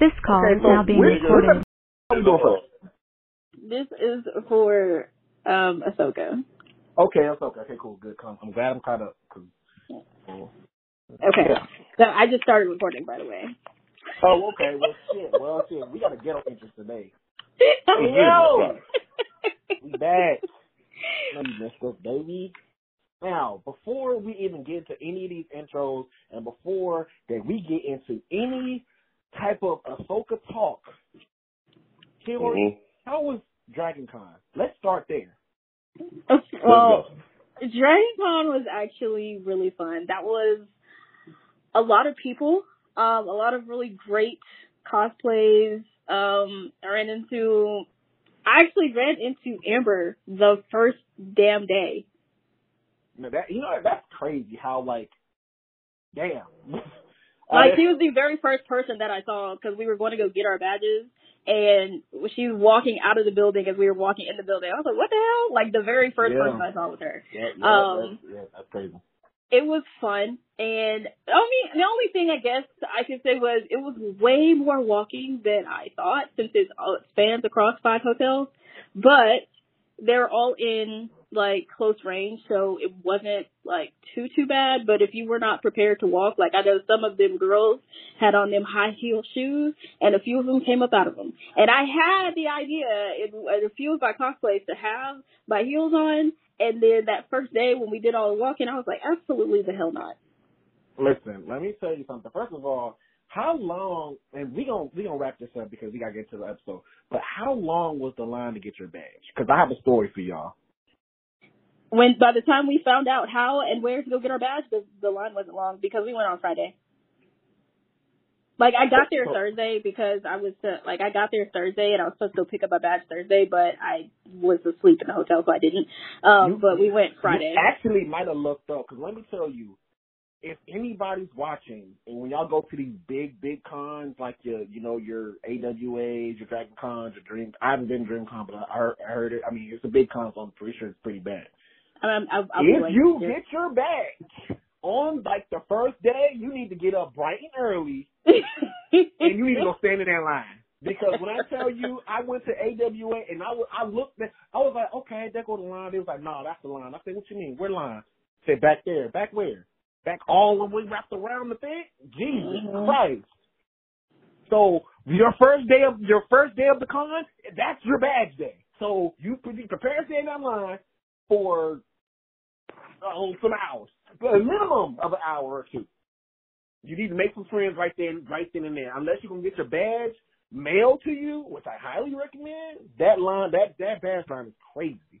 This call Okay, is so now being recorded. What we doing first? This is for um Ahsoka. Okay, that's okay. Okay, cool, good. Come- I'm glad I'm caught up. oh. Okay. Yeah. So I just started recording by the way. Oh, okay. Well, shit. Well, shit. We got a ghetto interest today. Yo! Yo! We back. Let me mess up, baby. Now, before we even get into any of these intros, and before that we get into any type of Ahsoka talk, Hillary, how was Dragon Con? Let's start there. well, Dragon Con was actually really fun. That was a lot of people, um, a lot of really great cosplays. Um, I ran into, I actually ran into Amber the first damn day. Now that you know that's crazy. How like, damn. Like she was the very first person that I saw because we were going to go get our badges, and she was walking out of the building as we were walking in the building. I was like, "What the hell?" Like the very first Yeah. person I saw was her. yeah, yeah, um, that's, yeah, that's crazy. It was fun, and I mean, the only thing I guess I could say was it was way more walking than I thought since it spans across five hotels, but they're all in like close range, so it wasn't like too too bad. But if you were not prepared to walk, like I know some of them girls had on them high heel shoes, and a few of them came up out of them. And I had the idea in, in a few of my cosplays to have my heels on, and then that first day when we did all the walking, I was like, absolutely the hell not. Listen, let me tell you something. First of all, how long? And we gonna we gonna wrap this up because we gotta get to the episode. But how long was the line to get your badge? Because I have a story for y'all. When by the time we found out how and where to go get our badge, the, the line wasn't long because we went on Friday. Like I got there Thursday because I was to, like I got there Thursday and I was supposed to go pick up my badge Thursday, but I was asleep in the hotel so I didn't. Um, You- but we went Friday. Actually might have looked up because let me tell you, if anybody's watching and when y'all go to these big big cons like your you know your AWAs, your Dragon Cons, your Dream. I haven't been to Dream Con, but I heard, I heard it. I mean, it's a big con, so I'm pretty sure it's pretty bad. Um, I'll, I'll if you yeah. get your badge on like the first day, you need to get up bright and early and you need to go stand in that line. Because when I tell you, I went to AWA and I, I looked at, I was like, okay, there go the line. They was like, no, that's the line. I said, what you mean? Where line? I said, back there. Back where? Back all the way wrapped around the thing? Jesus Mhm. Christ. So your first day of your first day of the con, that's your badge day. So you pre- prepare to stand in that line for uh, some hours, a minimum of an hour or two. You need to make some friends right then, right then and there. Unless you can get your badge mailed to you, which I highly recommend. That line, that that badge line is crazy.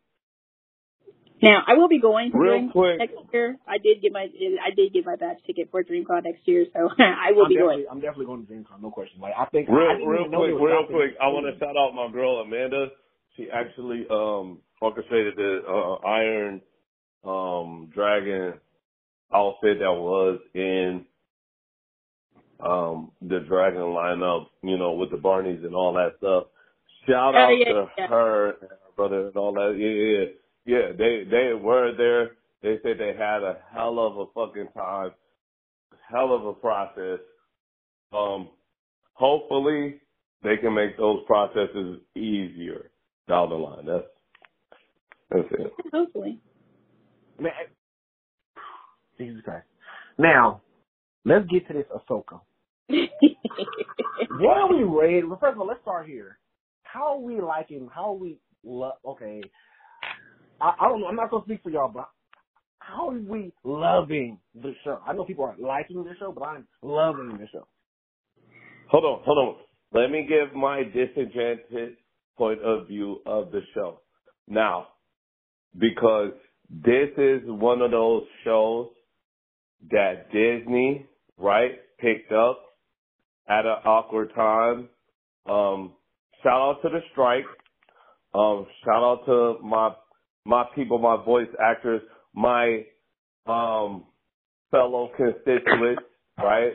Now I will be going to Real quick. next year. I did get my I did get my badge ticket for DreamCon next year, so I will I'm be going. I'm definitely going to DreamCon, no question. Like I think Real, didn't real even know they quick, real dropping quick. I want to shout out my girl Amanda. She actually um orchestrated the uh, Iron um Dragon outfit that was in um the Dragon lineup. You know, with the Barneys and all that stuff. Shout Oh, out yeah, to yeah. her and her brother and all that. Yeah, yeah, yeah. Yeah, They they were there. They said they had a hell of a fucking time, hell of a process. Um, hopefully they can make those processes easier down the line. That's that's it. Hopefully. Man, Jesus Christ. Now, let's get to this Ahsoka. What are we rating? Well, first of all, let's start here. How are we liking? How are we? love? okay, I, I don't know. I'm not gonna speak for y'all, but how are we loving the show? I know people aren't liking the show, but I'm loving the show. Hold on, hold on. Let me give my disenchanted point of view of the show. Now, because this is one of those shows that Disney, right, picked up at an awkward time. Um, shout out to the strike. Um, shout out to my my people, my voice actors, my um fellow constituents, right,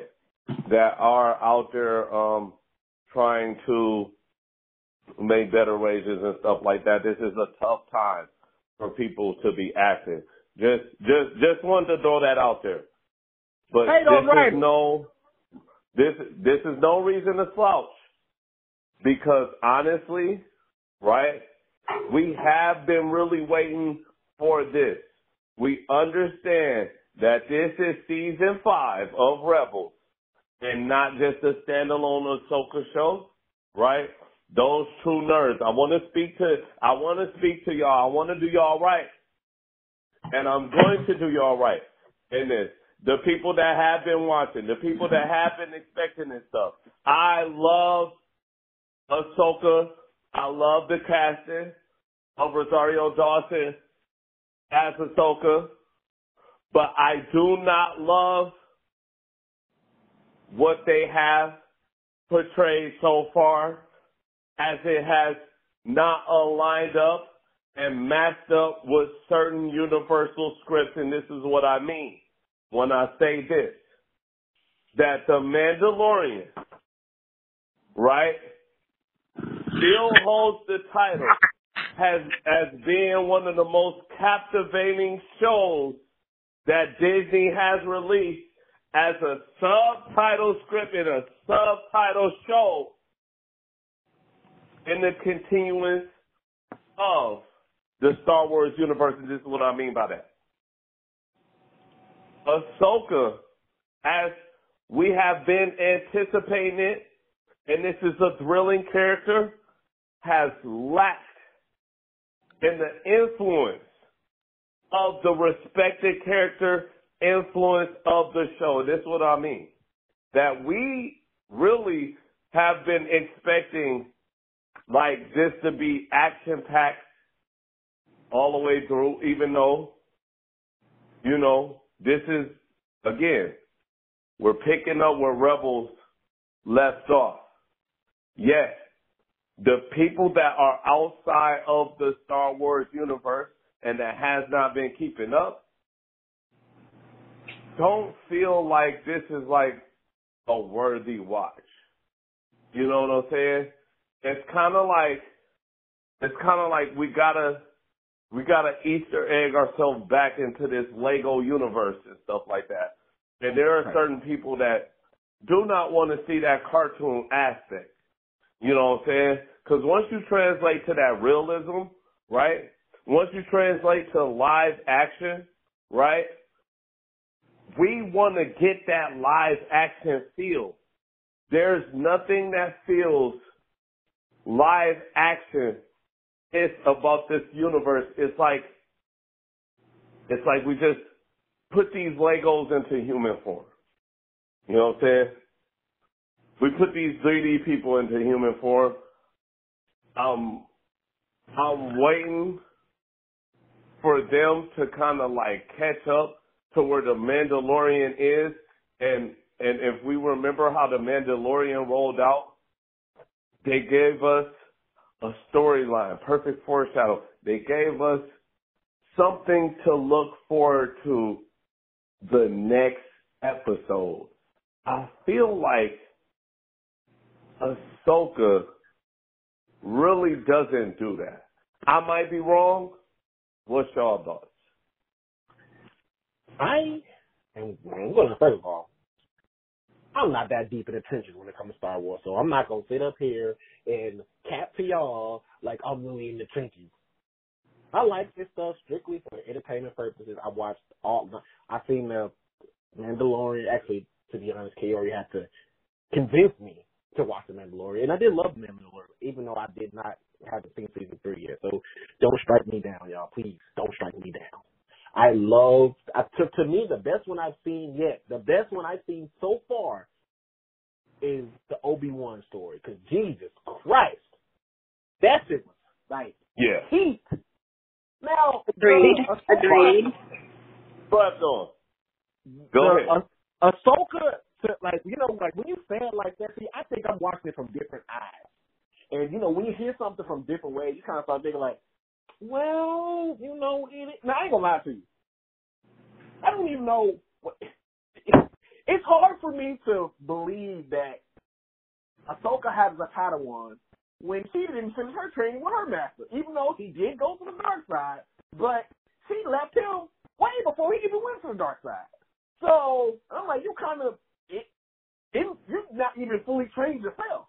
that are out there um trying to make better wages and stuff like that. This is a tough time for people to be active. Just just just wanted to throw that out there. But Hey, this right. is no this this is no reason to slouch. because honestly, right, we have been really waiting for this. We understand that this is season five of Rebels and not just a standalone Ahsoka show, right? Those true nerds. I want to speak to, I want to speak to y'all. I want to do y'all right. And I'm going to do y'all right in this. The people that have been watching, the people that have been expecting this stuff. I love Ahsoka. I love the casting of Rosario Dawson as Ahsoka. But I do not love what they have portrayed so far as it has not aligned up and matched up with certain universal scripts. And this is what I mean when I say this. That the Mandalorian, right, still holds the title as, as being one of the most captivating shows that Disney has released as a subtitle script in a subtitle show in the continuance of the Star Wars universe, and this is what I mean by that. Ahsoka, as we have been anticipating it, and this is a thrilling character, has lacked in the influence of the respected character influence of the show. This is what I mean. That we really have been expecting like this to be action packed all the way through, even though, you know, this is, again, we're picking up where Rebels left off. Yes, the people that are outside of the Star Wars universe and that has not been keeping up don't feel like this is like a worthy watch. You know what I'm saying? It's kind of like, it's kind of like we gotta, we gotta Easter egg ourselves back into this Lego universe and stuff like that. And there are certain people that do not want to see that cartoon aspect. You know what I'm saying? Because once you translate to that realism, right? Once you translate to live action, right? We want to get that live action feel. There's nothing that feels live action it's about this universe. It's like it's like we just put these Legos into human form. You know what I'm saying? We put these 3D people into human form. Um, I'm waiting for them to kind of like catch up to where the Mandalorian is. And, and if we remember how the Mandalorian rolled out, they gave us a storyline, perfect foreshadow. They gave us something to look forward to the next episode. I feel like Ahsoka really doesn't do that. I might be wrong. What's your thoughts? I am gonna first of all, I'm not that deep in attention when it comes to Star Wars, so I'm not gonna sit up here and cap to y'all like I'm really in the trenches. I like this stuff strictly for entertainment purposes. I watched all. I seen the Mandalorian. Actually, to be honest, Kaori had to convince me to watch the Mandalorian, and I did love Mandalorian, even though I did not have seen season three yet. So don't strike me down, y'all. Please don't strike me down. I love, uh, to, to me, the best one I've seen yet, the best one I've seen so far is the Obi-Wan story. Cause Jesus Christ, that shit was like yeah. heat. Now, agreed, uh, agreed. But on. Go the, ahead. Uh, Ahsoka, to, like you know, like when you say it like that, see, I think I'm watching it from different eyes. And you know, when you hear something from different ways, you kind of start thinking like, well, you know, it, now I ain't gonna lie to you. I don't even know. What, it's hard for me to believe that Ahsoka has a Padawan when she didn't finish her training with her master, even though he did go to the dark side, but she left him way before he even went to the dark side. So I'm like, you kind of, it, it, you're not even fully trained yourself.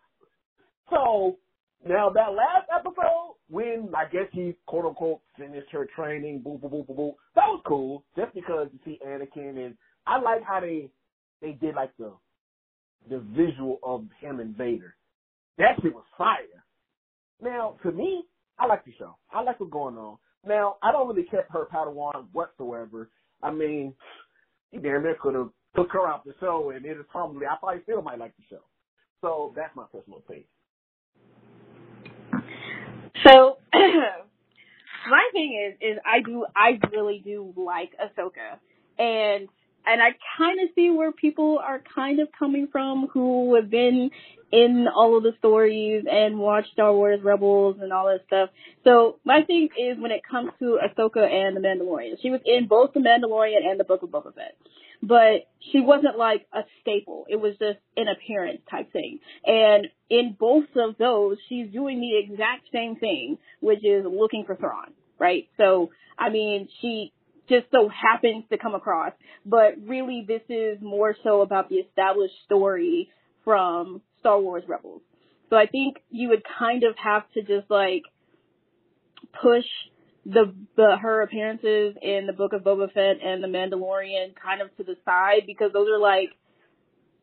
So now that last episode, when I guess he quote unquote finished her training, boo boo boo boo boo, that was cool. Just because you see Anakin and I like how they they did like the the visual of him and Vader. That shit was fire. Now, to me, I like the show. I like what's going on. Now, I don't really care her Padawan whatsoever. I mean, he damn near could have took her out the show, and it is probably I probably still might like the show. So that's my personal opinion. So my thing is, is I do, I really do like Ahsoka, and and I kind of see where people are kind of coming from who have been in all of the stories and watched Star Wars Rebels and all that stuff. So my thing is when it comes to Ahsoka and the Mandalorian, she was in both the Mandalorian and the Book of Boba Fett but she wasn't like a staple. It was just an appearance type thing. And in both of those, she's doing the exact same thing, which is looking for Thrawn, right? So, I mean, she just so happens to come across, but really this is more so about the established story from Star Wars Rebels. So I think you would kind of have to just like push the the her appearances in the Book of Boba Fett and the Mandalorian kind of to the side because those are like,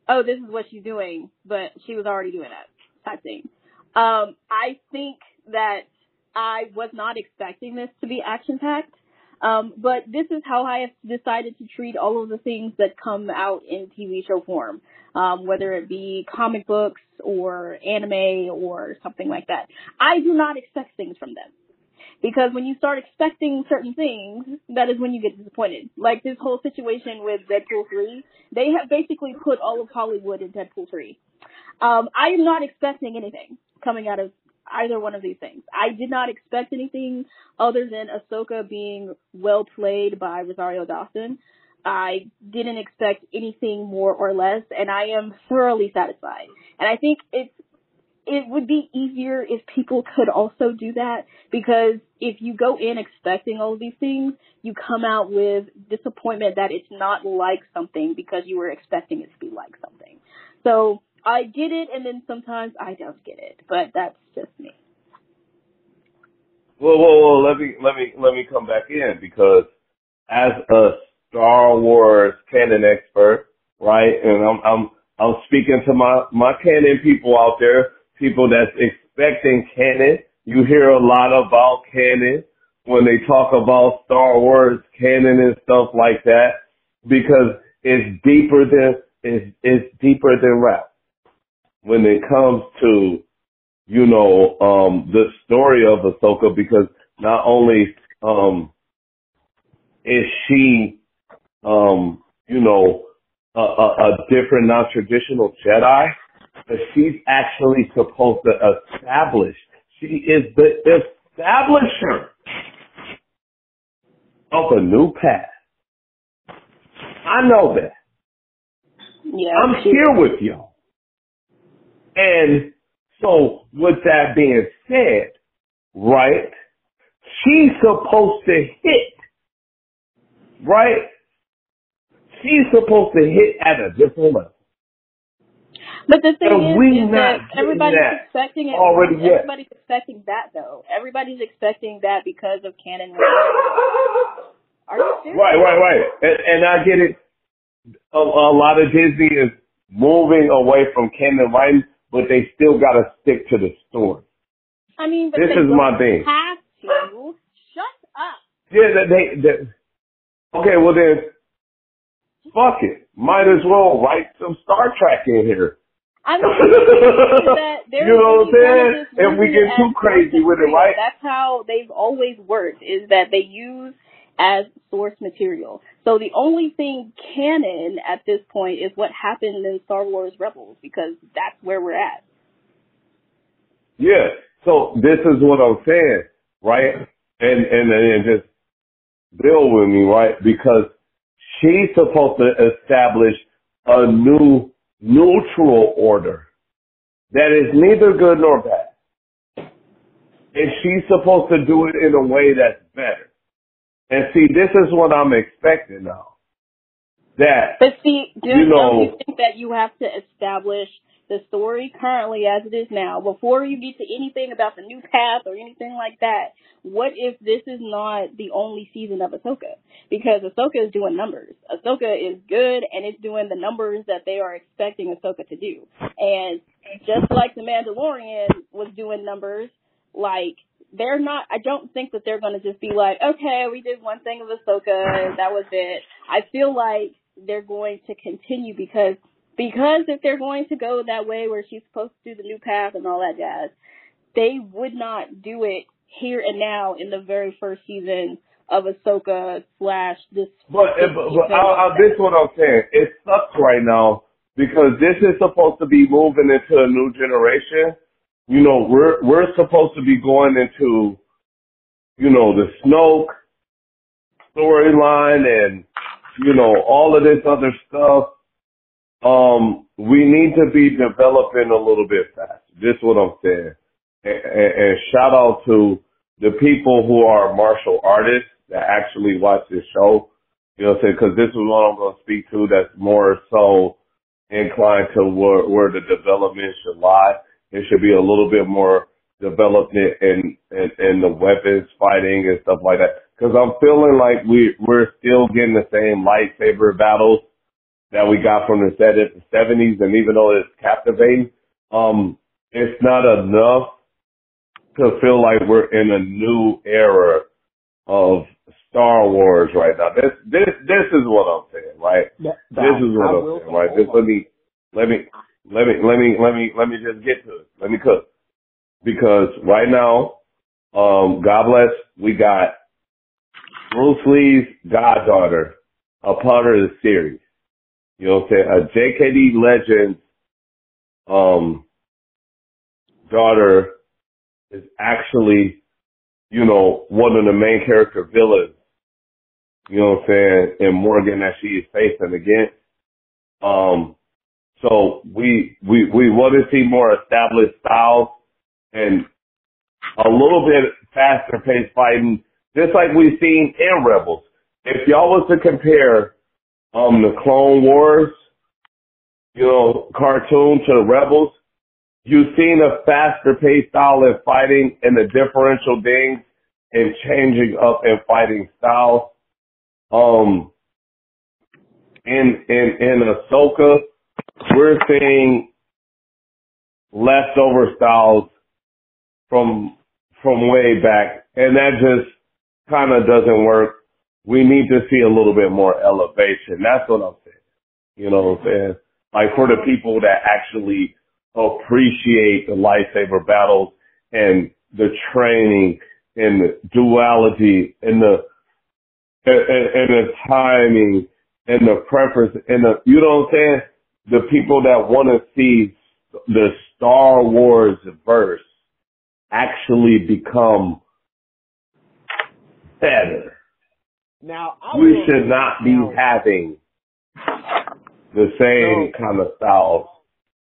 oh, this is what she's doing, but she was already doing that type thing. Um, I think that I was not expecting this to be action packed. Um, but this is how I have decided to treat all of the things that come out in TV show form, um, whether it be comic books or anime or something like that. I do not expect things from them. Because when you start expecting certain things, that is when you get disappointed. Like this whole situation with Deadpool 3, they have basically put all of Hollywood in Deadpool 3. Um, I am not expecting anything coming out of either one of these things. I did not expect anything other than Ahsoka being well played by Rosario Dawson. I didn't expect anything more or less, and I am thoroughly satisfied. And I think it's it would be easier if people could also do that because if you go in expecting all of these things, you come out with disappointment that it's not like something because you were expecting it to be like something. So I get it and then sometimes I don't get it, but that's just me. Well, well, well, let me, let me, let me come back in because as a Star Wars canon expert, right, and I'm, I'm, I'm speaking to my, my canon people out there people that's expecting canon. You hear a lot about canon when they talk about Star Wars canon and stuff like that because it's deeper than it's, it's deeper than rap when it comes to you know um the story of Ahsoka because not only um is she um you know a, a, a different non-traditional Jedi but she's actually supposed to establish. She is the establisher of a new path. I know that. Yeah, I'm here with y'all. And so with that being said, right, she's supposed to hit, right? She's supposed to hit at a different level. But the thing is, we is that everybody's that expecting it. already yet. Everybody's expecting that though. Everybody's expecting that because of canon. Are you serious? Right, right, right. And, and I get it. A, a lot of Disney is moving away from canon writing, but they still got to stick to the story. I mean, but This they is my thing. have to. Shut up. Yeah, they, they, they okay. Well then, fuck it. Might as well write some Star Trek in here. I mean, the thing is that You know what I'm saying? If we get too crazy with it, right? That's how they've always worked. Is that they use as source material. So the only thing canon at this point is what happened in Star Wars Rebels because that's where we're at. Yeah. So this is what I'm saying, right? And and and just deal with me, right? Because she's supposed to establish a new neutral order that is neither good nor bad. And she's supposed to do it in a way that's better. And see, this is what I'm expecting now. That But see, do, You don't you think that you have to establish the story currently as it is now, before you get to anything about the new path or anything like that, what if this is not the only season of Ahsoka? Because Ahsoka is doing numbers. Ahsoka is good and it's doing the numbers that they are expecting Ahsoka to do. And just like the Mandalorian was doing numbers, like they're not I don't think that they're gonna just be like, Okay, we did one thing of Ahsoka, that was it. I feel like they're going to continue because because if they're going to go that way where she's supposed to do the new path and all that jazz, they would not do it here and now in the very first season of Ahsoka slash this. But, but, but I, I, this is what I'm saying. It sucks right now because this is supposed to be moving into a new generation. You know, we're we're supposed to be going into, you know, the Snoke storyline and you know all of this other stuff um, we need to be developing a little bit faster. This is what I'm saying. And, and, and shout out to the people who are martial artists that actually watch this show. You know what I'm saying? Cause this is what I'm going to speak to that's more so inclined to where, where the development should lie. It should be a little bit more development in, in, in the weapons fighting and stuff like that. Cause I'm feeling like we, we're still getting the same lightsaber battles that we got from the set the 70s, and even though it's captivating, um, it's not enough to feel like we're in a new era of Star Wars right now. This this this is what I'm saying, right? That, this is what I I'm saying, right? Just let me let me let me let me let me let me just get to it. Let me cook. Because right now, um, God bless, we got Bruce Lee's goddaughter, a part of the series. You know what I'm saying? A JKD legend um daughter is actually, you know, one of the main character villains. You know what I'm saying? In Morgan that she is facing against. Um so we we we want to see more established styles and a little bit faster paced fighting, just like we've seen in Rebels. If y'all was to compare um, the Clone Wars, you know, cartoon to the Rebels, you've seen a faster paced style in fighting and the differential things and changing up in fighting styles. Um, in, in, in Ahsoka, we're seeing leftover styles from, from way back and that just kind of doesn't work we need to see a little bit more elevation. That's what I'm saying. You know what I'm saying? Like for the people that actually appreciate the lightsaber battles and the training and the duality and the and, and the timing and the preference and the you know what I'm saying? The people that want to see the Star Wars verse actually become better now, I we should not be having the same kind of styles.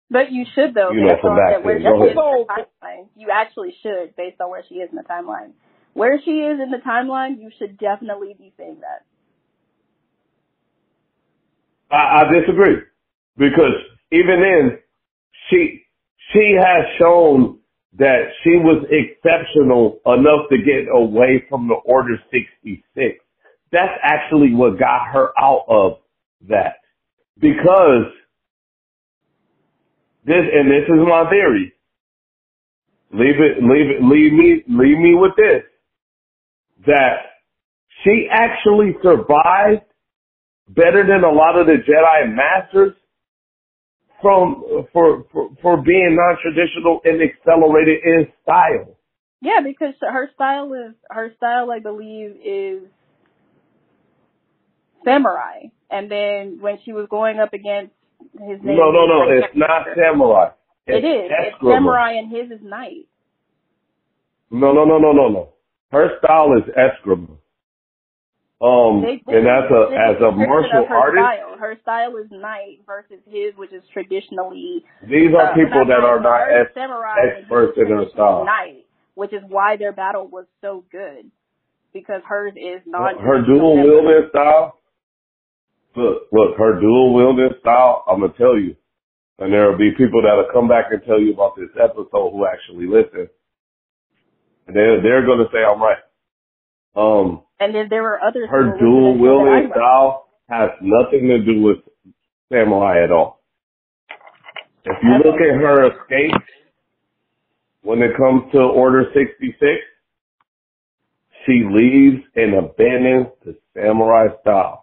But you should though, you know, from back where then. Go ahead. Timeline. You actually should, based on where she is in the timeline. Where she is in the timeline, you should definitely be saying that. I, I disagree because even then, she she has shown that she was exceptional enough to get away from the Order 66 that's actually what got her out of that. Because this, and this is my theory. Leave it, leave it, leave me, leave me with this. That she actually survived better than a lot of the Jedi Masters from for for, for being non-traditional and accelerated in style. Yeah, because her style is her style, I believe, is samurai. And then when she was going up against his name. No, no, no. It's not samurai. It's it is. It's samurai and his is knight. No, no, no, no, no, no. Her style is escrima. Um, they, they, and as a as a martial her artist, style. her style is knight versus his, which is traditionally. These are uh, people that are not as experts in their style. Knight, which is why their battle was so good, because hers is not. Her dual wielding style Look, look, her dual wielding style, I'm gonna tell you, And there will be people that'll come back and tell you about this episode who actually listen. And they're, they're going to say I'm right. Um, And then there were others. her dual wielding style has nothing to do with samurai at all. If you look at her escapes, when it comes to Order 66, she leaves and abandons the samurai style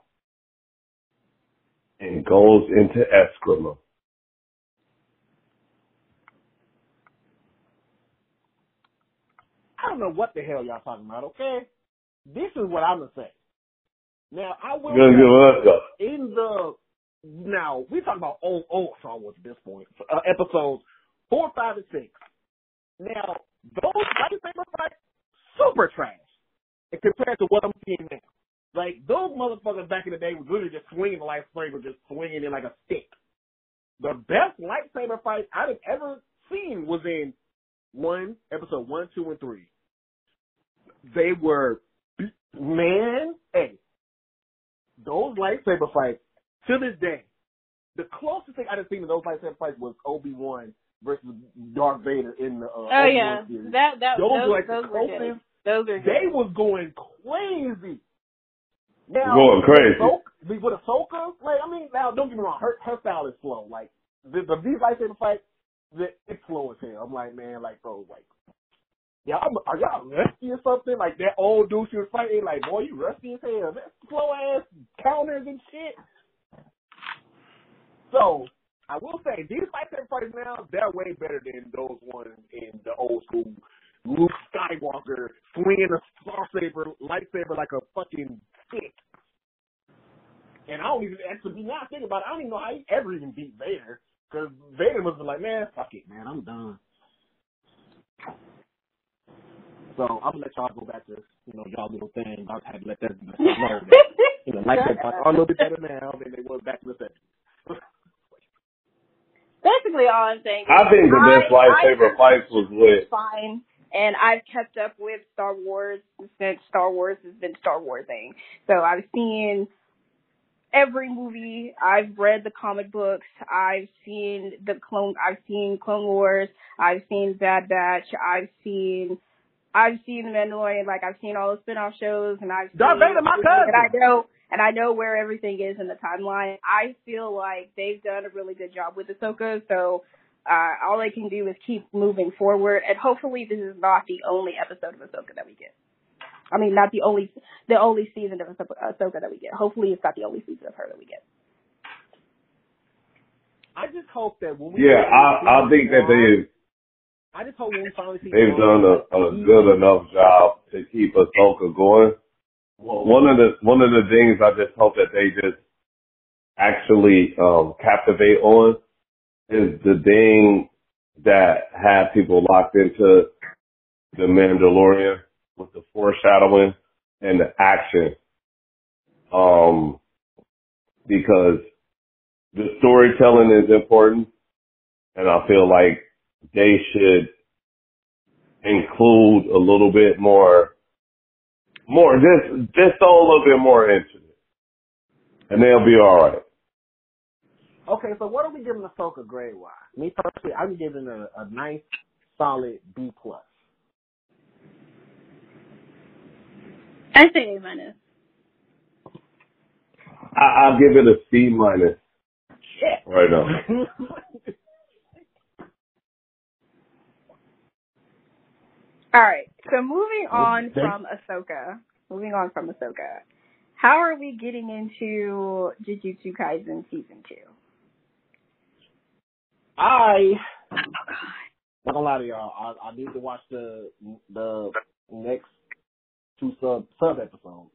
and goes into Eskrima. I don't know what the hell y'all talking about, okay? This is what I'm gonna say. Now I will say, give us go. in the now we talk about old old Star Wars at this point. Uh, episodes four, five, and six. Now those lightsaber fights super trash compared to what I'm seeing now. Like those motherfuckers back in the day was literally just swinging the lightsaber, just swinging it like a stick. The best lightsaber fight I've ever seen was in one episode one, two, and three. They were man, hey, those lightsaber fights to this day, the closest thing I've seen to those lightsaber fights was Obi Wan versus Darth Vader in the uh, Oh Obi-Wan yeah, series. that that Those those were like those the were good. Those are good. They was going crazy. Now, Going crazy. Ahsoka, with Ahsoka, like I mean, now don't get me wrong, her her style is slow. Like the, the these lightsaber fights, the, it's slow as hell. I'm like, man, like bro, like y'all are y'all rusty or something? Like that old dude she was fighting, like boy, you rusty as hell. That slow ass counters and shit. So I will say these lightsaber fights now, they're way better than those ones in the old school. Luke Skywalker swinging a lightsaber, lightsaber like a fucking stick. And I don't even actually be now think about it. I don't even know how he ever even beat Vader because Vader must have been like, man, fuck it, man, I'm done. So I'm gonna let y'all go back to you know y'all little thing. I had to let that know that you know lightsaber fights are a little bit better now than they were back in the 70s. Basically, all I'm saying. Is I think the best I- lightsaber I- fights was with fine. And I've kept up with Star Wars since Star Wars has been Star Warsing. So I've seen every movie. I've read the comic books. I've seen the clone. I've seen Clone Wars. I've seen Bad Batch. I've seen. I've seen The Mandalorian. Like I've seen all the spin-off shows, and I've Darth seen, Vader, my cousin. and. I know, and I know where everything is in the timeline. I feel like they've done a really good job with Ahsoka. So uh, all they can do is keep moving forward, and hopefully this is not the only episode of Ahsoka that we get. I mean, not the only the only season of Ahsoka Ahsoka that we get. Hopefully, it's not the only season of her that we get. I just hope that when we yeah. I I think that they I just hope when we finally see they've Thrawn, done a, a good enough job to keep Ahsoka going. Well, one of the one of the things I just hope that they just actually um, captivate on is the thing that had people locked into the Mandalorian with the foreshadowing and the action. Um, because the storytelling is important, and I feel like they should include a little bit more, more just just a little bit more into it, and they'll be all right. Okay, so what are we giving Ahsoka grade wise? Me personally, I'm giving a, a nice, solid B plus. I say A minus. I, I'll give it a C minus Shit. right now. All right. So moving on Thank- from Ahsoka, moving on from Ahsoka, how are we getting into Jujutsu Kaisen season two? I not gonna lie to y'all. I, I need to watch the the next two sub sub episodes.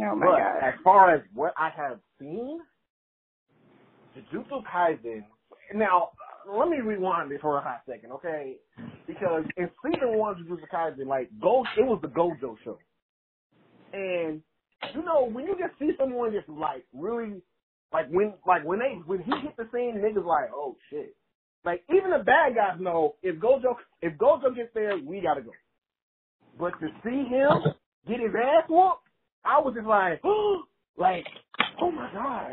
Oh my but god. as far as what I have seen, Jujutsu Kaisen. Now, let me rewind this for a hot second, okay? Because in season one of Jujutsu Kaisen, like Go, it was the Gojo show, and you know when you just see someone just like really, like when like when they when he hit the scene, niggas like, oh shit. Like even the bad guys know if Gojo if Gojo gets there, we gotta go. But to see him get his ass whooped, I was just like, like, oh my god,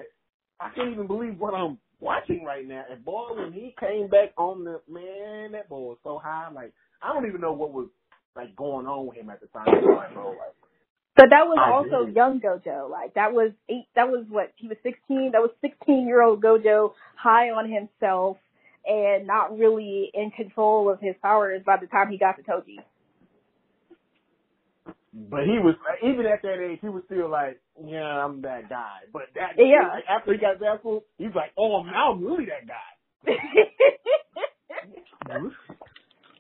I can't even believe what I'm watching right now, and boy, when he came back on the man, that boy was so high. Like I don't even know what was like going on with him at the time. Like, bro, like, But that was I also did. young Gojo. Like that was eight. That was what he was sixteen. That was sixteen year old Gojo, high on himself and not really in control of his powers by the time he got to Toji. but he was even at that age, he was still like, yeah, I'm that guy. But that Yeah. like, after he got fool, he's like, oh, now I'm really that guy.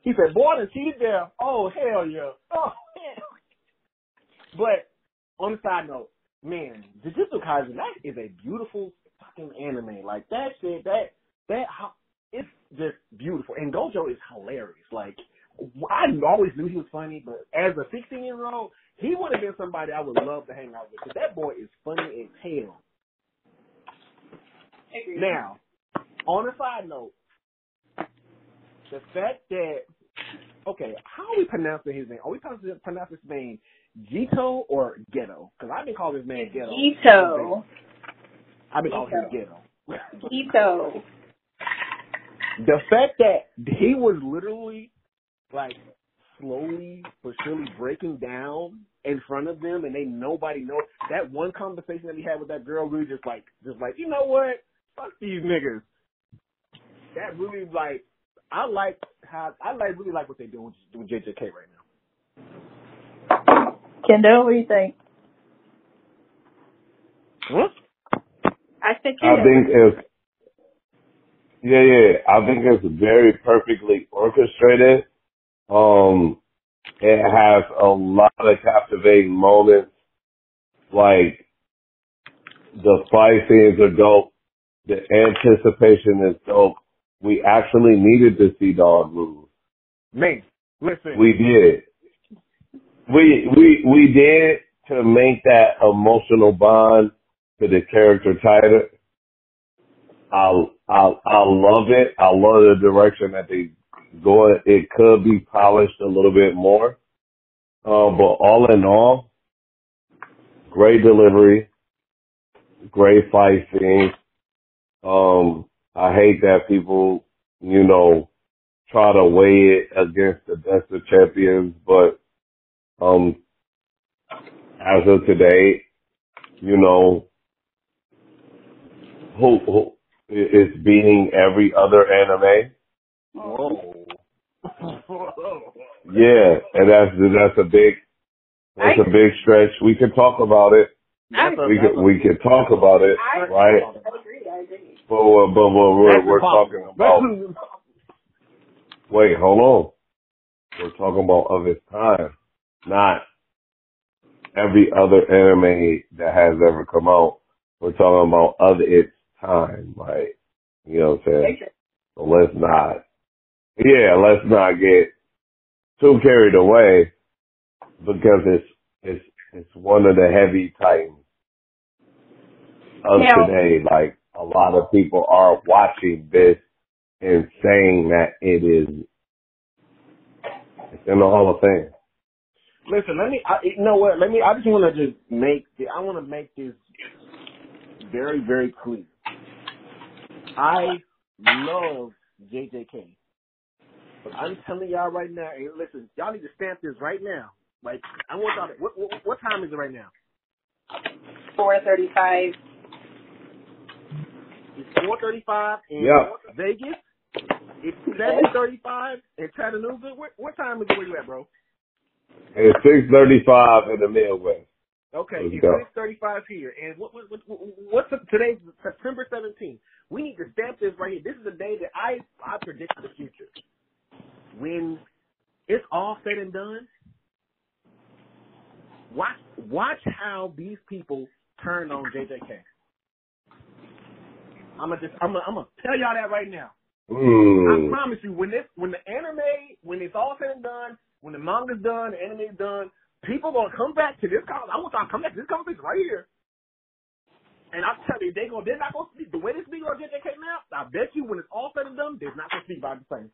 He said, boy, I cheated there. Oh, hell yeah. Oh, hell. But on the side note, man, Jujutsu Kaisen, that is a beautiful fucking anime. Like, that shit, that, that, how, it's just beautiful. And Gojo is hilarious. Like, I always knew he was funny, but as a 16 year old, he would have been somebody I would love to hang out with. Because that boy is funny as hell. Now, on a side note, the fact that okay, how are we pronouncing his name? Are we pronouncing pronounce his name Gito or Ghetto? Because I've been calling his man Ghetto. Ito. I've been calling him Ghetto. Ito. The fact that he was literally like slowly but surely breaking down in front of them and they nobody knows that one conversation that he had with that girl really just like just like, you know what? Fuck these niggas. That really like I like how I like really like what they're doing with JJK right now. Kendall, what do you think? What? I said I think it's yeah, yeah. I think it's very perfectly orchestrated. Um, it has a lot of captivating moments. Like the fight scenes are dope. The anticipation is dope. We actually needed to see Dog move. Man, listen. We did. We we we did to make that emotional bond to the character tighter. I I I love it. I love the direction that they go. It could be polished a little bit more, uh, but all in all, great delivery, great fight. Um, I hate that people, you know, try to weigh it against the best of champions, but um, as of today, you know, who, who is beating every other anime. Whoa. Yeah, and that's that's a big that's a big stretch. We can talk about it. That's a- We that's can a- we can talk about it, I, right? I agree. I agree. But uh, but, but we're we're talking about wait, hold on. We're talking about of its time, not every other anime that has ever come out. We're talking about of its time, like you know what I'm saying. So let's not, yeah, let's not get too carried away because it's it's it's one of the heavy titans of Now- today. Like a lot of people are watching this and saying that it is it's in the Hall of Fame. Listen, let me. I, you know what? Let me. I just want to just make. I want to make this very, very clear. I love JJK, but I'm telling y'all right now. And listen, y'all need to stamp this right now. Like I want y'all. To, what, what what time is it right now? Four thirty-five. It's 4:35 in Yeah. Vegas. It's 7:35 in Chattanooga. What, what time is it where you at, bro? It's six thirty five in the Midwest. Okay, Let's it's go. six thirty-five here, and what, what, what, what's the, today's September seventeenth? We need to stamp this right here. This is the day that I I predict the future. When it's all said and done, watch watch how these people turn on JJK. I'm gonna just I'm gonna, I'm gonna tell y'all that right now. I Mm. promise you, when this, when the anime, when it's all said and done, when the manga's done, the anime's done, people gonna come back to this. Con- I want y'all to come back to this conversation right here. And I'm telling you, they gonna, they're not gonna speak the way they speak on JJK now. I bet you, when it's all said and done, they're not gonna speak about the same.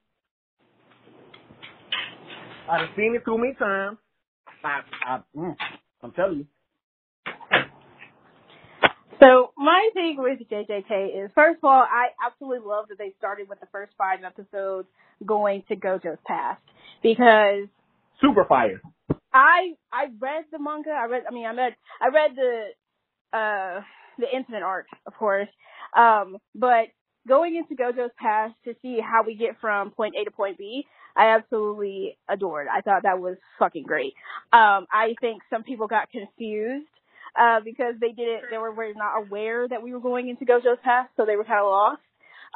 I've seen it too many times. I, I, mm, I'm telling you. So my thing with JJK is, first of all, I absolutely love that they started with the first five episodes going to Gojo's past because Super fire. I I read the manga. I read. I mean, I read. I read the uh the incident arc, of course. Um, but going into Gojo's past to see how we get from point A to point B, I absolutely adored. I thought that was fucking great. Um, I think some people got confused uh, because they didn't. They were, were not aware that we were going into Gojo's past, so they were kind of lost.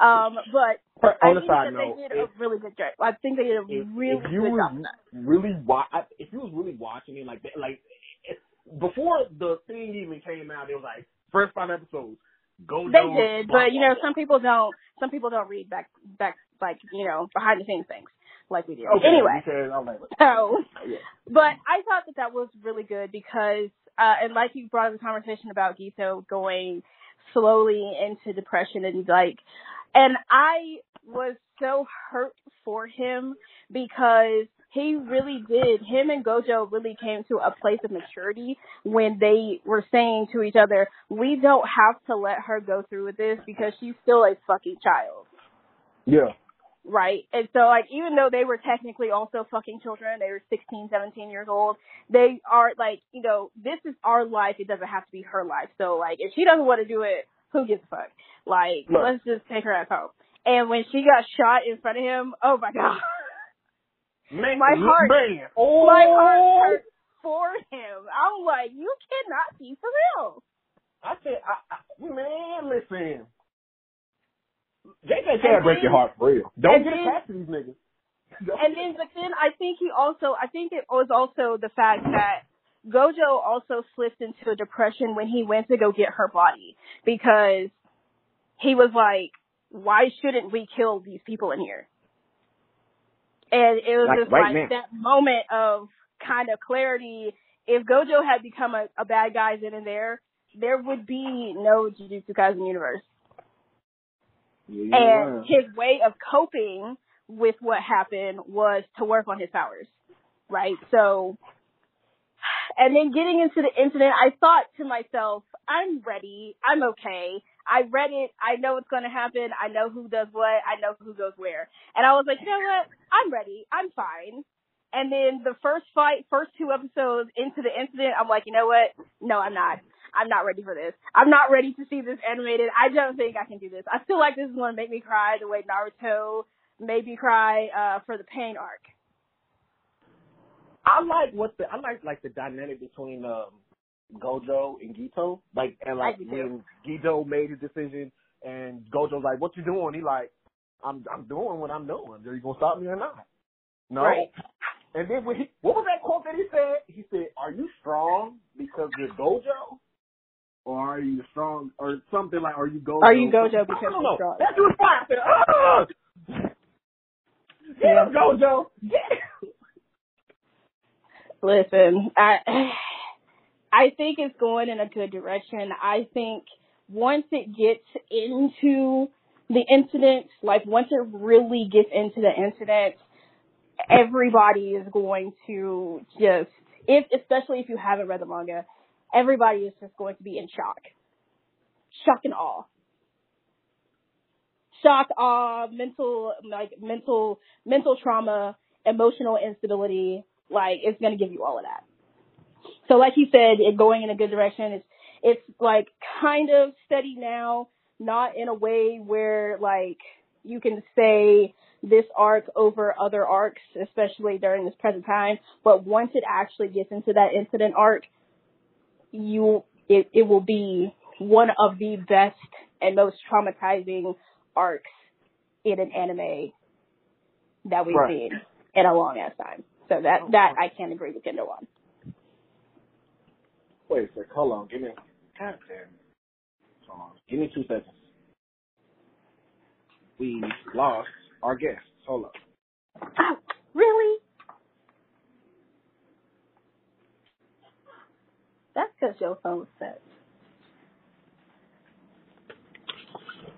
Um, but On think side note, they did if, a really good job. I think they did a if, really if you good job. really wa- if you was really watching it like that, like it, before the thing even came out, it was like first five episodes. Go. They did, but you know, some people don't. Some people don't read back, back, like you know, behind the scenes things like we do. Okay, Anyway, so, yeah. but I thought that that was really good because, uh, and like you brought up the conversation about Geto going slowly into depression and like, and I was so hurt for him because he really did. Him and Gojo really came to a place of maturity when they were saying to each other, we don't have to let her go through with this because she's still a fucking child. yeah. Right. And so like even though they were technically also fucking children, they were 16, 17 years old, they are like, you know, this is our life, it doesn't have to be her life. So like if she doesn't want to do it, who gives a fuck? Like, Right. let's just take her ass home. And when she got shot in front of him, oh my god. Man, My heart- man. Oh, My heart hurt for him. I'm like, you cannot be for real. I said, I, I, man, listen. JJ And can't break then- your heart for real. Don't get then- attached to these niggas. And then, but then I think he also, I think it was also the fact that Gojo also slipped into a depression when he went to go get her body because he was like, why shouldn't we kill these people in here? And it was Like, just right like now. that moment of kind of clarity. If Gojo had become a, a bad guy then and there, there would be no Jujutsu Kaisen universe Yeah, and his way of coping with what happened was to work on his powers, right? So, and then getting into the incident, I thought to myself, I'm ready. I'm okay. I read it. I know what's going to happen. I know who does what. I know who goes where. And I was like, you know what? I'm ready. I'm fine. And then the first fight, first two episodes into the incident, I'm like, you know what? No, I'm not. I'm not ready for this. I'm not ready to see this animated. I don't think I can do this. I feel like this is going to make me cry the way Naruto made me cry uh, for the pain arc. I like what the I like like the dynamic between um Gojo and Geto. Like and like I do too. when Geto made his decision and Gojo's like, What you doing? He like, I'm I'm doing what I'm doing. Are you gonna stop me or not? No. Right. And then when he what was that quote that he said? He said, Are you strong because you're Gojo? Or are you strong or something like are you Gojo? Are you Gojo because you're know. strong? That was fine. I said, "Ah!" Get Yeah. him, Gojo. Get him. Listen, I I think it's going in a good direction. I think once it gets into the incident, like once it really gets into the incident, everybody is going to just if especially if you haven't read the manga, everybody is just going to be in shock. Shock and awe. Shock, awe, mental like mental mental trauma, emotional instability, like it's gonna give you all of that. So like you said, it going in a good direction. It's it's like kind of steady now, not in a way where like you can say this arc over other arcs, especially during this present time. But once it actually gets into that incident arc, you it, it will be one of the best and most traumatizing arcs in an anime that we've Right. seen in a long ass time. So that that I can't agree with Kendall on. Wait a sec. Hold on. Give me. God damn. Hold on. Give me two seconds. We lost our guest. Hold on. Oh, really? That's because your phone set.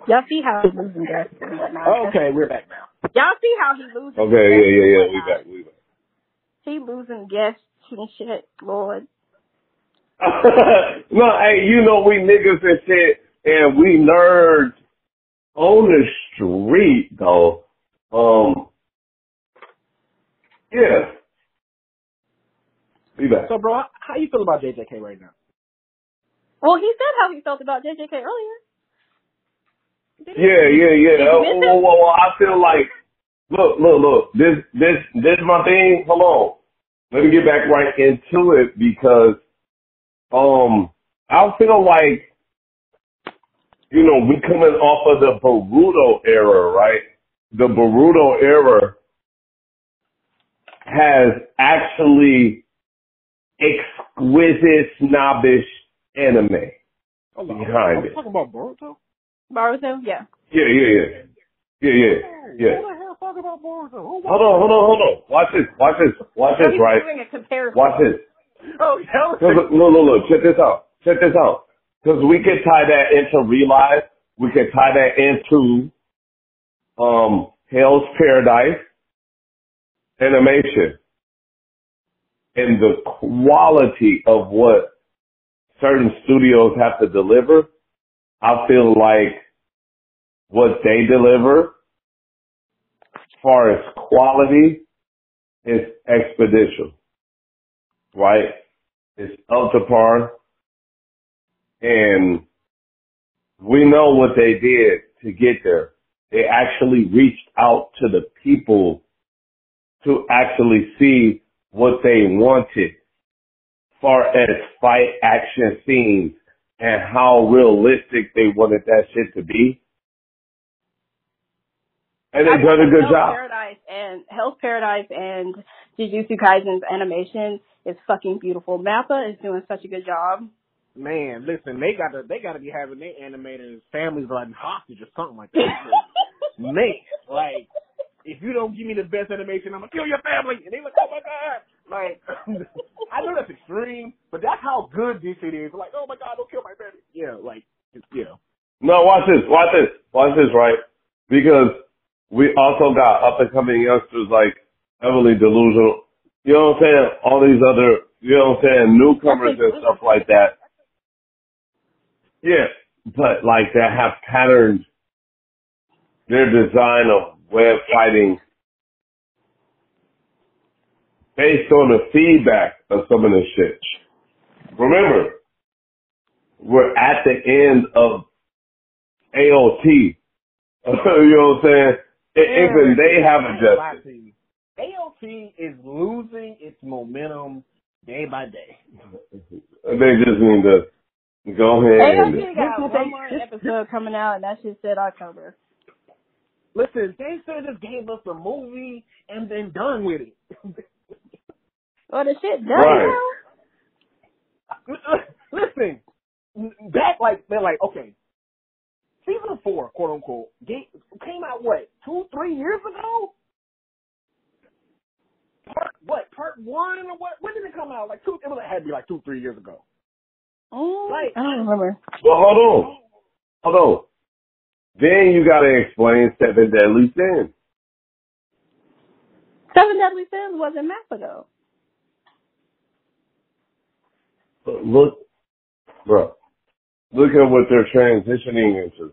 Y'all see how he's losing guests and whatnot. Oh, okay, we're back now. Y'all see how he losing Okay, guests yeah, yeah, yeah. We whatnot. back. We back. He losing guests and shit, Lord. no, hey, you know we niggas and shit and we nerds on the street though. Um, yeah. Be back. So, bro, how you feel about JJK right now? Well, he said how he felt about JJK earlier. Yeah, yeah, yeah. Did Uh, miss well, him? well, well, I feel like, look, look, look. This, this, this is my thing. Hold on. Let me get back right into it because, um, I feel like, you know, we coming off of the Boruto era, right? The Boruto era has actually exquisite snobbish anime. Hold on. Behind Are we it. talking about Boruto? Boruto, yeah. Yeah, yeah, yeah. Yeah, yeah, yeah. Who the hell talking about Boruto? Hold on, hold on, hold on. Watch this, watch this, watch So this, he's right? doing a comparison. Watch this. Oh, hell. No, no, no, check this out. Check this out. Because we can tie that into real life. We can tie that into um Hell's Paradise animation. And the quality of what certain studios have to deliver, I feel like what they deliver as far as quality is expedition. Right? It's up to par. And we know what they did to get there. They actually reached out to the people to actually see what they wanted far as fight action scenes and how realistic they wanted that shit to be. And I they done a good Hell's job. Paradise and Hell's Paradise and Jujutsu Kaisen's animation is fucking beautiful. Mappa is doing such a good job. Man, listen, they got to they got to be having their animators families like hostage or something like that. Man, like if you don't give me the best animation, I'm gonna kill your family. And they like, oh my god, like I know that's extreme, but that's how good this shit is. Like, oh my god, don't kill my family. Yeah, like it's, yeah. No, watch this, watch this, watch this, right? Because we also got up and coming youngsters like heavily delusional. You know what I'm saying? All these other, you know what I'm saying, newcomers and stuff like that. Yeah, but like that have patterned their design of web fighting based on the feedback of some of this shit. Remember, we're at the end of AOT. you know what I'm saying? Even they have adjusted. AOT is losing its momentum day by day. They just need to go ahead and AOT got one a- more episode coming out, and that shit said October. Listen, they said just gave us a movie and then done with it. Well, the shit done Right. now. Listen, back like they're like, okay, season four, quote unquote, came out what two, three years ago? Part what? Part one or what? When did it come out? Like two? It was it had to be like two, three years ago. Oh, Right. I don't remember. Well, hold on. Hold on. Then you gotta explain Seven Deadly Sins. Seven Deadly Sins wasn't Mappa though. But look, bro, look at what they're transitioning into.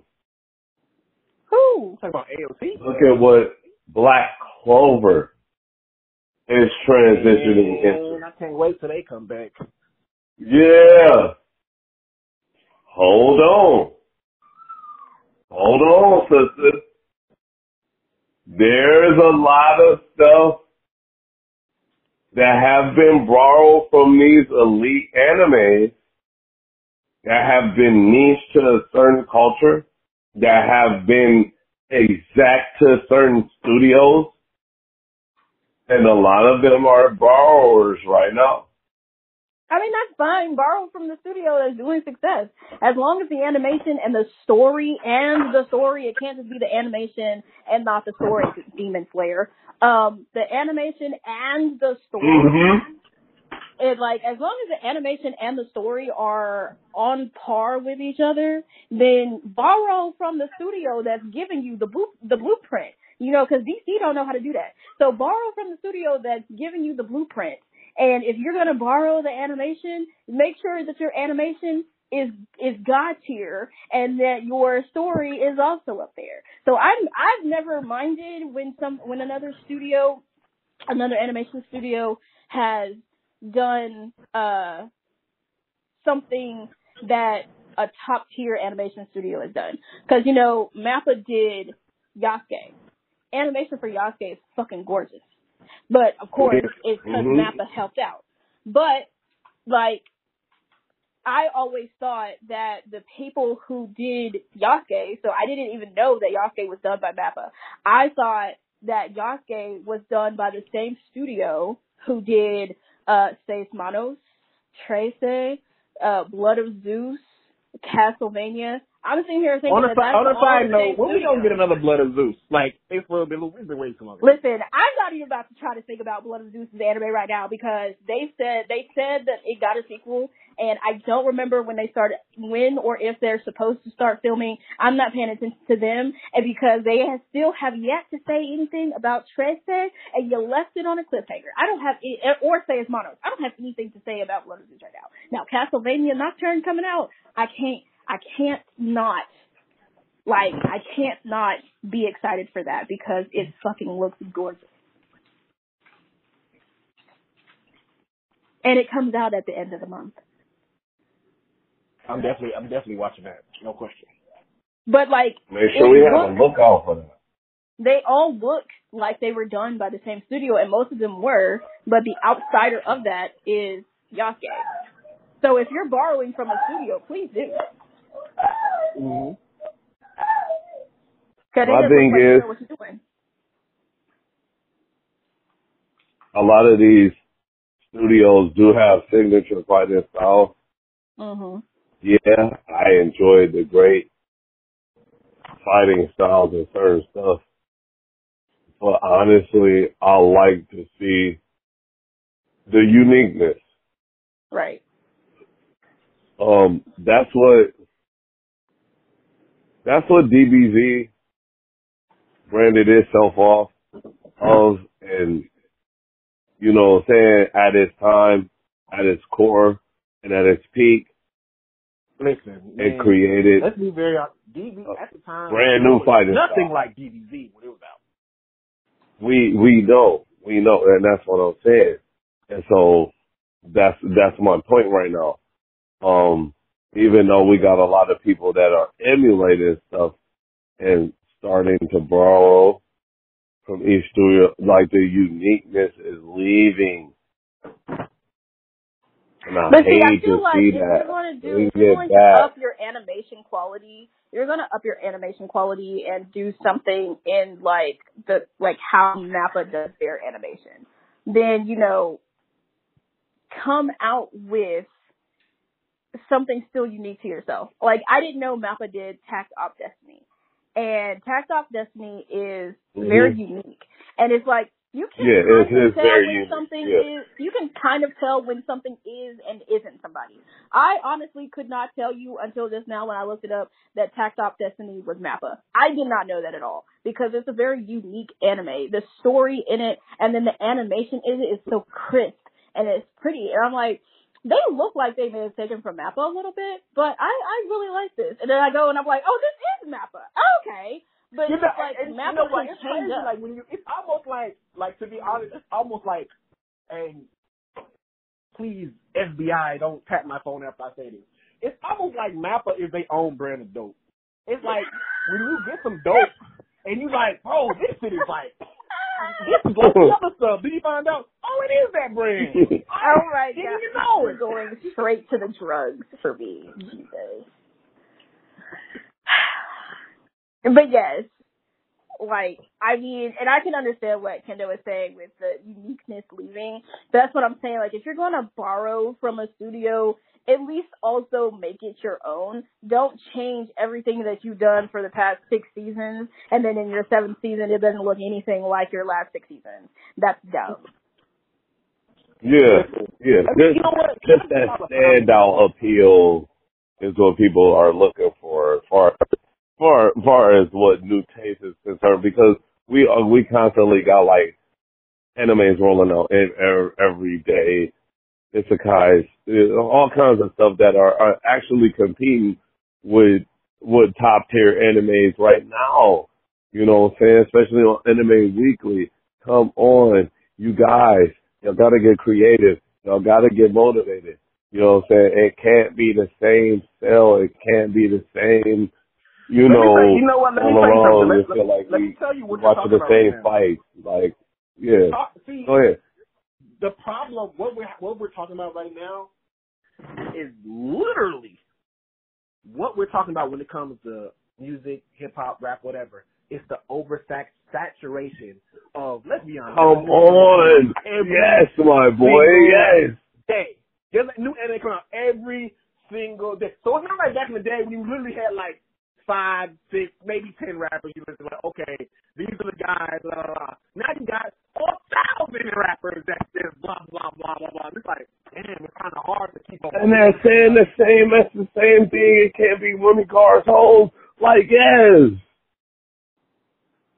Who? Talking about AOT. Look at what Black Clover is transitioning into. I can't wait till they come back. Yeah. Hold on. Hold on, sister. There's a lot of stuff that have been borrowed from these elite animes that have been niche to a certain culture, that have been exact to certain studios, and a lot of them are borrowers right now. I mean, that's fine. Borrow from the studio that's doing success. As long as the animation and the story and the story, it can't just be the animation and not the story, Demon Slayer. Um, the animation and the story. Mm-hmm. it like as long as the animation and the story are on par with each other, then borrow from the studio that's giving you the the blueprint. You know, because DC don't know how to do that. So borrow from the studio that's giving you the blueprint. And if you're gonna borrow the animation, make sure that your animation is is God tier and that your story is also up there. So I'm I've never minded when some when another studio another animation studio has done uh something that a top tier animation studio has done. Cause you know, Mappa did Yasuke. Animation for Yasuke is fucking gorgeous. But of course, it's because Mhm. Mappa helped out. But like, I always thought that the people who did Yasuke, so I didn't even know that Yasuke was done by Mappa. I thought that Yasuke was done by the same studio who did uh Seis Manos, Trese, uh Blood of Zeus, Castlevania. I'm sitting here thinking On a, that that's on a side note, when we gonna get another Blood of Zeus? Like, it's well been, we've been waiting too long. Listen, I'm not even about to try to think about Blood of Zeus' anime right now because they said they said that it got a sequel, and I don't remember when they started, when or if they're supposed to start filming. I'm not paying attention to them, and because they have, still have yet to say anything about Trese, and you left it on a cliffhanger. I don't have any, or say it's Monos. I don't have anything to say about Blood of Zeus right now. Now Castlevania Nocturne coming out, I can't, I can't not like, I can't not be excited for that because it fucking looks gorgeous. And it comes out at the end of the month. I'm definitely, I'm definitely watching that. No question. But like, Make sure we have a lookout for that. they all look like they were done by the same studio, and most of them were, but the outsider of that is Yasuke. So if you're borrowing from a studio, please do. Mm-hmm. My thing look like you is- what you're doing. A lot of these studios do have signature fighting styles. hmm Yeah, I enjoy the great fighting styles and certain stuff. But honestly, I like to see the uniqueness. Right. Um, that's what that's what DBZ branded itself off of, and you know, what I'm saying at its time, at its core, and at its peak, Listen, it man, created let's be very honest. DB at the time, brand new fighting Nothing style. like DBZ when it was out. we we know we know, and that's what I'm saying. And so that's that's my point right now. Um, even though we got a lot of people that are emulating stuff and starting to borrow from each studio, like the uniqueness is leaving. And I But see, I hate feel to like see if that. you're going to do, if you're going to up your animation quality, you're going to up your animation quality and do something in like the like how Mappa does their animation. Then you know, come out with something still unique to yourself. Like I didn't know Mappa did Takt Op Destiny, and Takt Op Destiny is mhm. very unique, and it's like you can Yeah, kind it of tell very when unique, something yeah. is. You can kind of tell when something is and isn't somebody. I honestly could not tell you until just now when I looked it up that Takt Op Destiny was Mappa. I did not know that at all because it's a very unique anime. The story in it and then the animation in it is so crisp and it's pretty. And I'm like, they look like they may have taken from Mappa a little bit, but I I really like this. And then I go and I'm like, oh, this is Mappa. Okay, but You it's know, like and, Mappa you know what? can It's change crazy. up. Like when you, it's almost like, like to be honest, it's almost like, and please FBI don't tap my phone after I say this. It's almost like Mappa is their own brand of dope. It's like when you get some dope and you like, bro, this shit is like, this is like other stuff. Then you find out, oh, it is that brand. Oh my Didn't god. even know it. Going straight to the drugs for me. Jesus. But yes, like, I mean, and I can understand what Kendo was saying with the uniqueness leaving. That's what I'm saying. Like, if you're going to borrow from a studio, at least also make it your own. Don't change everything that you've done for the past six seasons, and then in your seventh season, it doesn't look anything like your last six seasons. That's dumb. Yeah, yeah. I mean, Just, you know what? just that standout appeal is what people are looking for, far far far as what new taste is concerned. Because we uh, we constantly got like animes rolling out in, er, every day, isekais, uh, all kinds of stuff that are, are actually competing with with top tier animes right now. You know what I'm saying? Especially on Anime Weekly. Come on, you guys. Y'all gotta get creative. Y'all gotta get motivated. You know what I'm saying? It can't be the same sell. It can't be the same, you Let know, tell you, know what? Let me all tell you around. Let, let, like let me tell you what you're watching the same right now. fights. Like, yeah. Talk, see, Go ahead. The problem, what we're what we're talking about right now, is literally what we're talking about when it comes to music, hip hop, rap, whatever. It's the over saturation of let's be honest. Come on. Yes, my boy. Yes. day. There's a new anime coming out every single day. So it's not like back in the day when you literally had like five, six, maybe ten rappers. You listen like, okay, these are the guys. Blah, blah, blah. Now you got four thousand rappers that says blah blah blah blah blah. It's like, damn, it's kind of hard to keep up. And they're saying the same, that's the same thing. It can't be women cars home. Like, yes.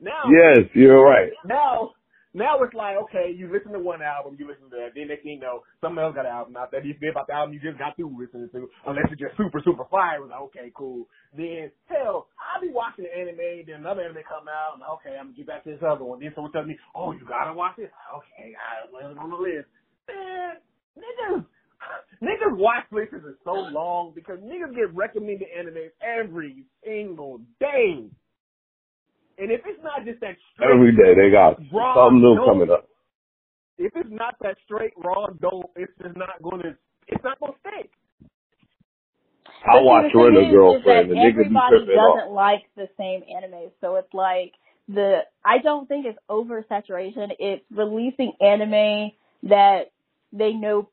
now, Yes, you're right. now, now it's like, okay, you listen to one album, you listen to that, then next thing you know, someone else got an album out there. You forget about the album you just got through listening to, unless it's just super, super fire. It was like, okay, cool. Then, hell, I'll be watching the anime, then another anime come out, and okay, I'm gonna get back to this other one. Then someone tells me, oh, you gotta watch this. Okay, I it on the list. Man, niggas, niggas watch lists is so long because niggas get recommended animes every single day. And if it's not just that straight Every day they got Raw something new dope. coming up. if it's not that straight raw dope, it's just not gonna it's not gonna stick. I But watch see, the thing Rent a Girlfriend. is The niggas be everybody tripping doesn't off. like the same anime, so it's like the I don't think it's oversaturation. It's releasing anime that they know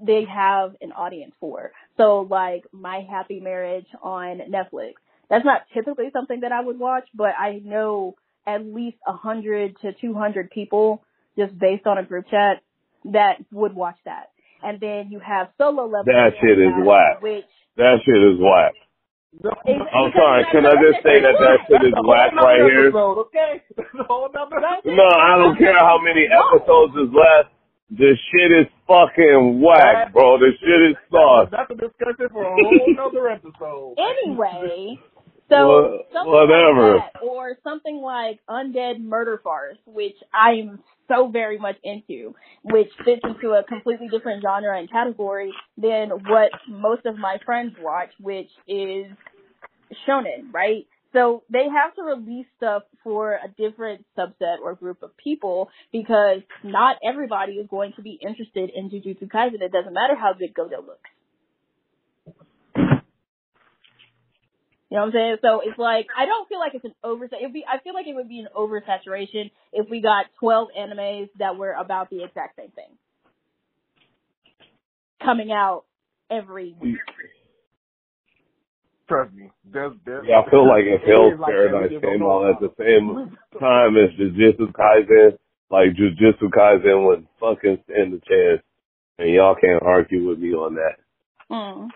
they have an audience for. So like My Happy Marriage on Netflix. That's not typically something that I would watch, but I know at least a hundred to two hundred people just based on a group chat that would watch that. And then you have solo level That shit is whack. which That shit is whack. No, I'm sorry, can I just say that that shit is that's whack right here? episode, okay? That's a whole nother No, I don't care how many episodes is left. The shit is fucking whack, bro. The shit is sauce. That's a discussion for a whole nother episode. anyway, so Wha- something whatever. like or something like Undead Murder Farce, which I'm so very much into, which fits into a completely different genre and category than what most of my friends watch, which is shonen, right? So they have to release stuff for a different subset or group of people because not everybody is going to be interested in Jujutsu Kaisen. It doesn't matter how good Gojo looks. You know what I'm saying? So it's like I don't feel like it's an over. It would be. I feel like it would be an oversaturation if we got 12 animes that were about the exact same thing coming out every week. Trust me. There's, there's, Yeah, I feel like if it Hell's is like Paradise that. Came out at the same time as Jujutsu Kaisen, like Jujutsu Kaisen would fucking stand a chance. And y'all can't argue with me on that. Mm.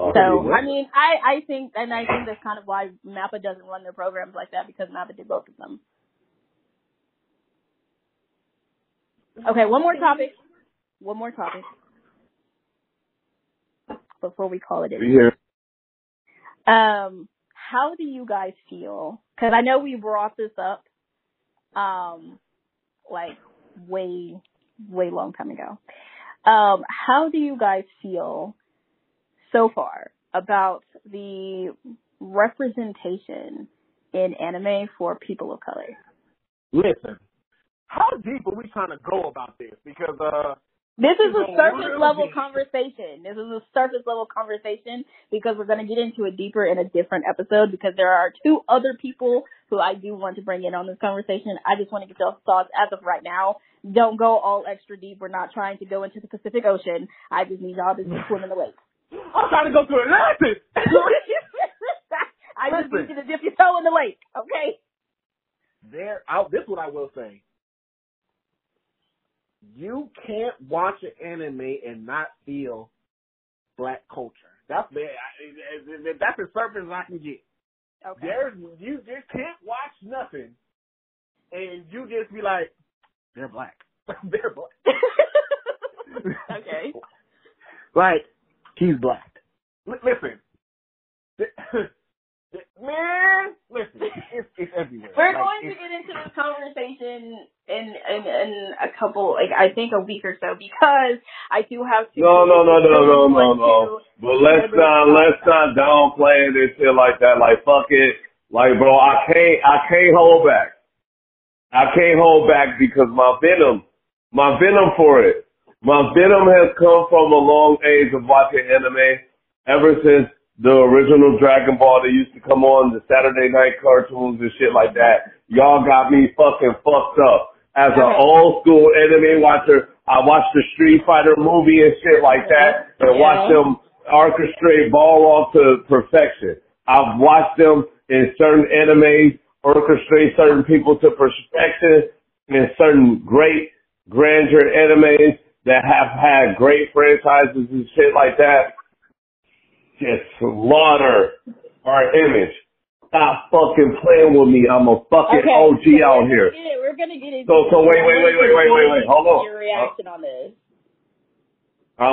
Already So. I mean, I I think, and I think that's kind of why Mappa doesn't run their programs like that because Mappa did both of them. Okay, one more topic. One more topic before we call it. In. here. Um, how do you guys feel? Because I know we brought this up, um, like way, way long time ago. Um, how do you guys feel so far about the representation in anime for people of color? Listen, how deep are we trying to go about this? Because uh, This is a surface level conversation. This is a surface level conversation because we're going to get into it deeper in a different episode because there are two other people who I do want to bring in on this conversation. I just want to get your thoughts as of right now. Don't go all extra deep. We're not trying to go into the Pacific Ocean. I just need y'all to swim in the lake. I'm trying to go to Atlantis. I just need you to dip your toe in the lake, okay? there, I, this is what I will say. You can't watch an anime and not feel black culture. That's that's as surface as I can get. Okay. There's you just can't watch nothing, and you just be like, they're black. they're black. Okay. like he's black. L- listen, man, listen, it's, it's everywhere. We're Like, going to get into this conversation in, in in a couple, like I think a week or so, because I do have to. No, no, no, no, no, no, want no. But let's not let's not downplay this shit like that. Like fuck it. Like bro, I can't I can't hold back. I can't hold back because my venom, my venom for it, my venom has come from a long age of watching anime ever since the original Dragon Ball that used to come on the Saturday night cartoons and shit like that. Y'all got me fucking fucked up. As an old school anime watcher, I watched the Street Fighter movie and shit like that and Yeah. watched them orchestrate ball off to perfection. I've watched them in certain animes orchestrate certain people to perfection in certain great grandeur animes that have had great franchises and shit like that. Just slaughter our image. Stop fucking playing with me. I'm a fucking Okay, OG so out here. Get, we're gonna get into. So- so wait, wait, wait, wait, wait, wait, wait. Hold on. Your reaction on this? I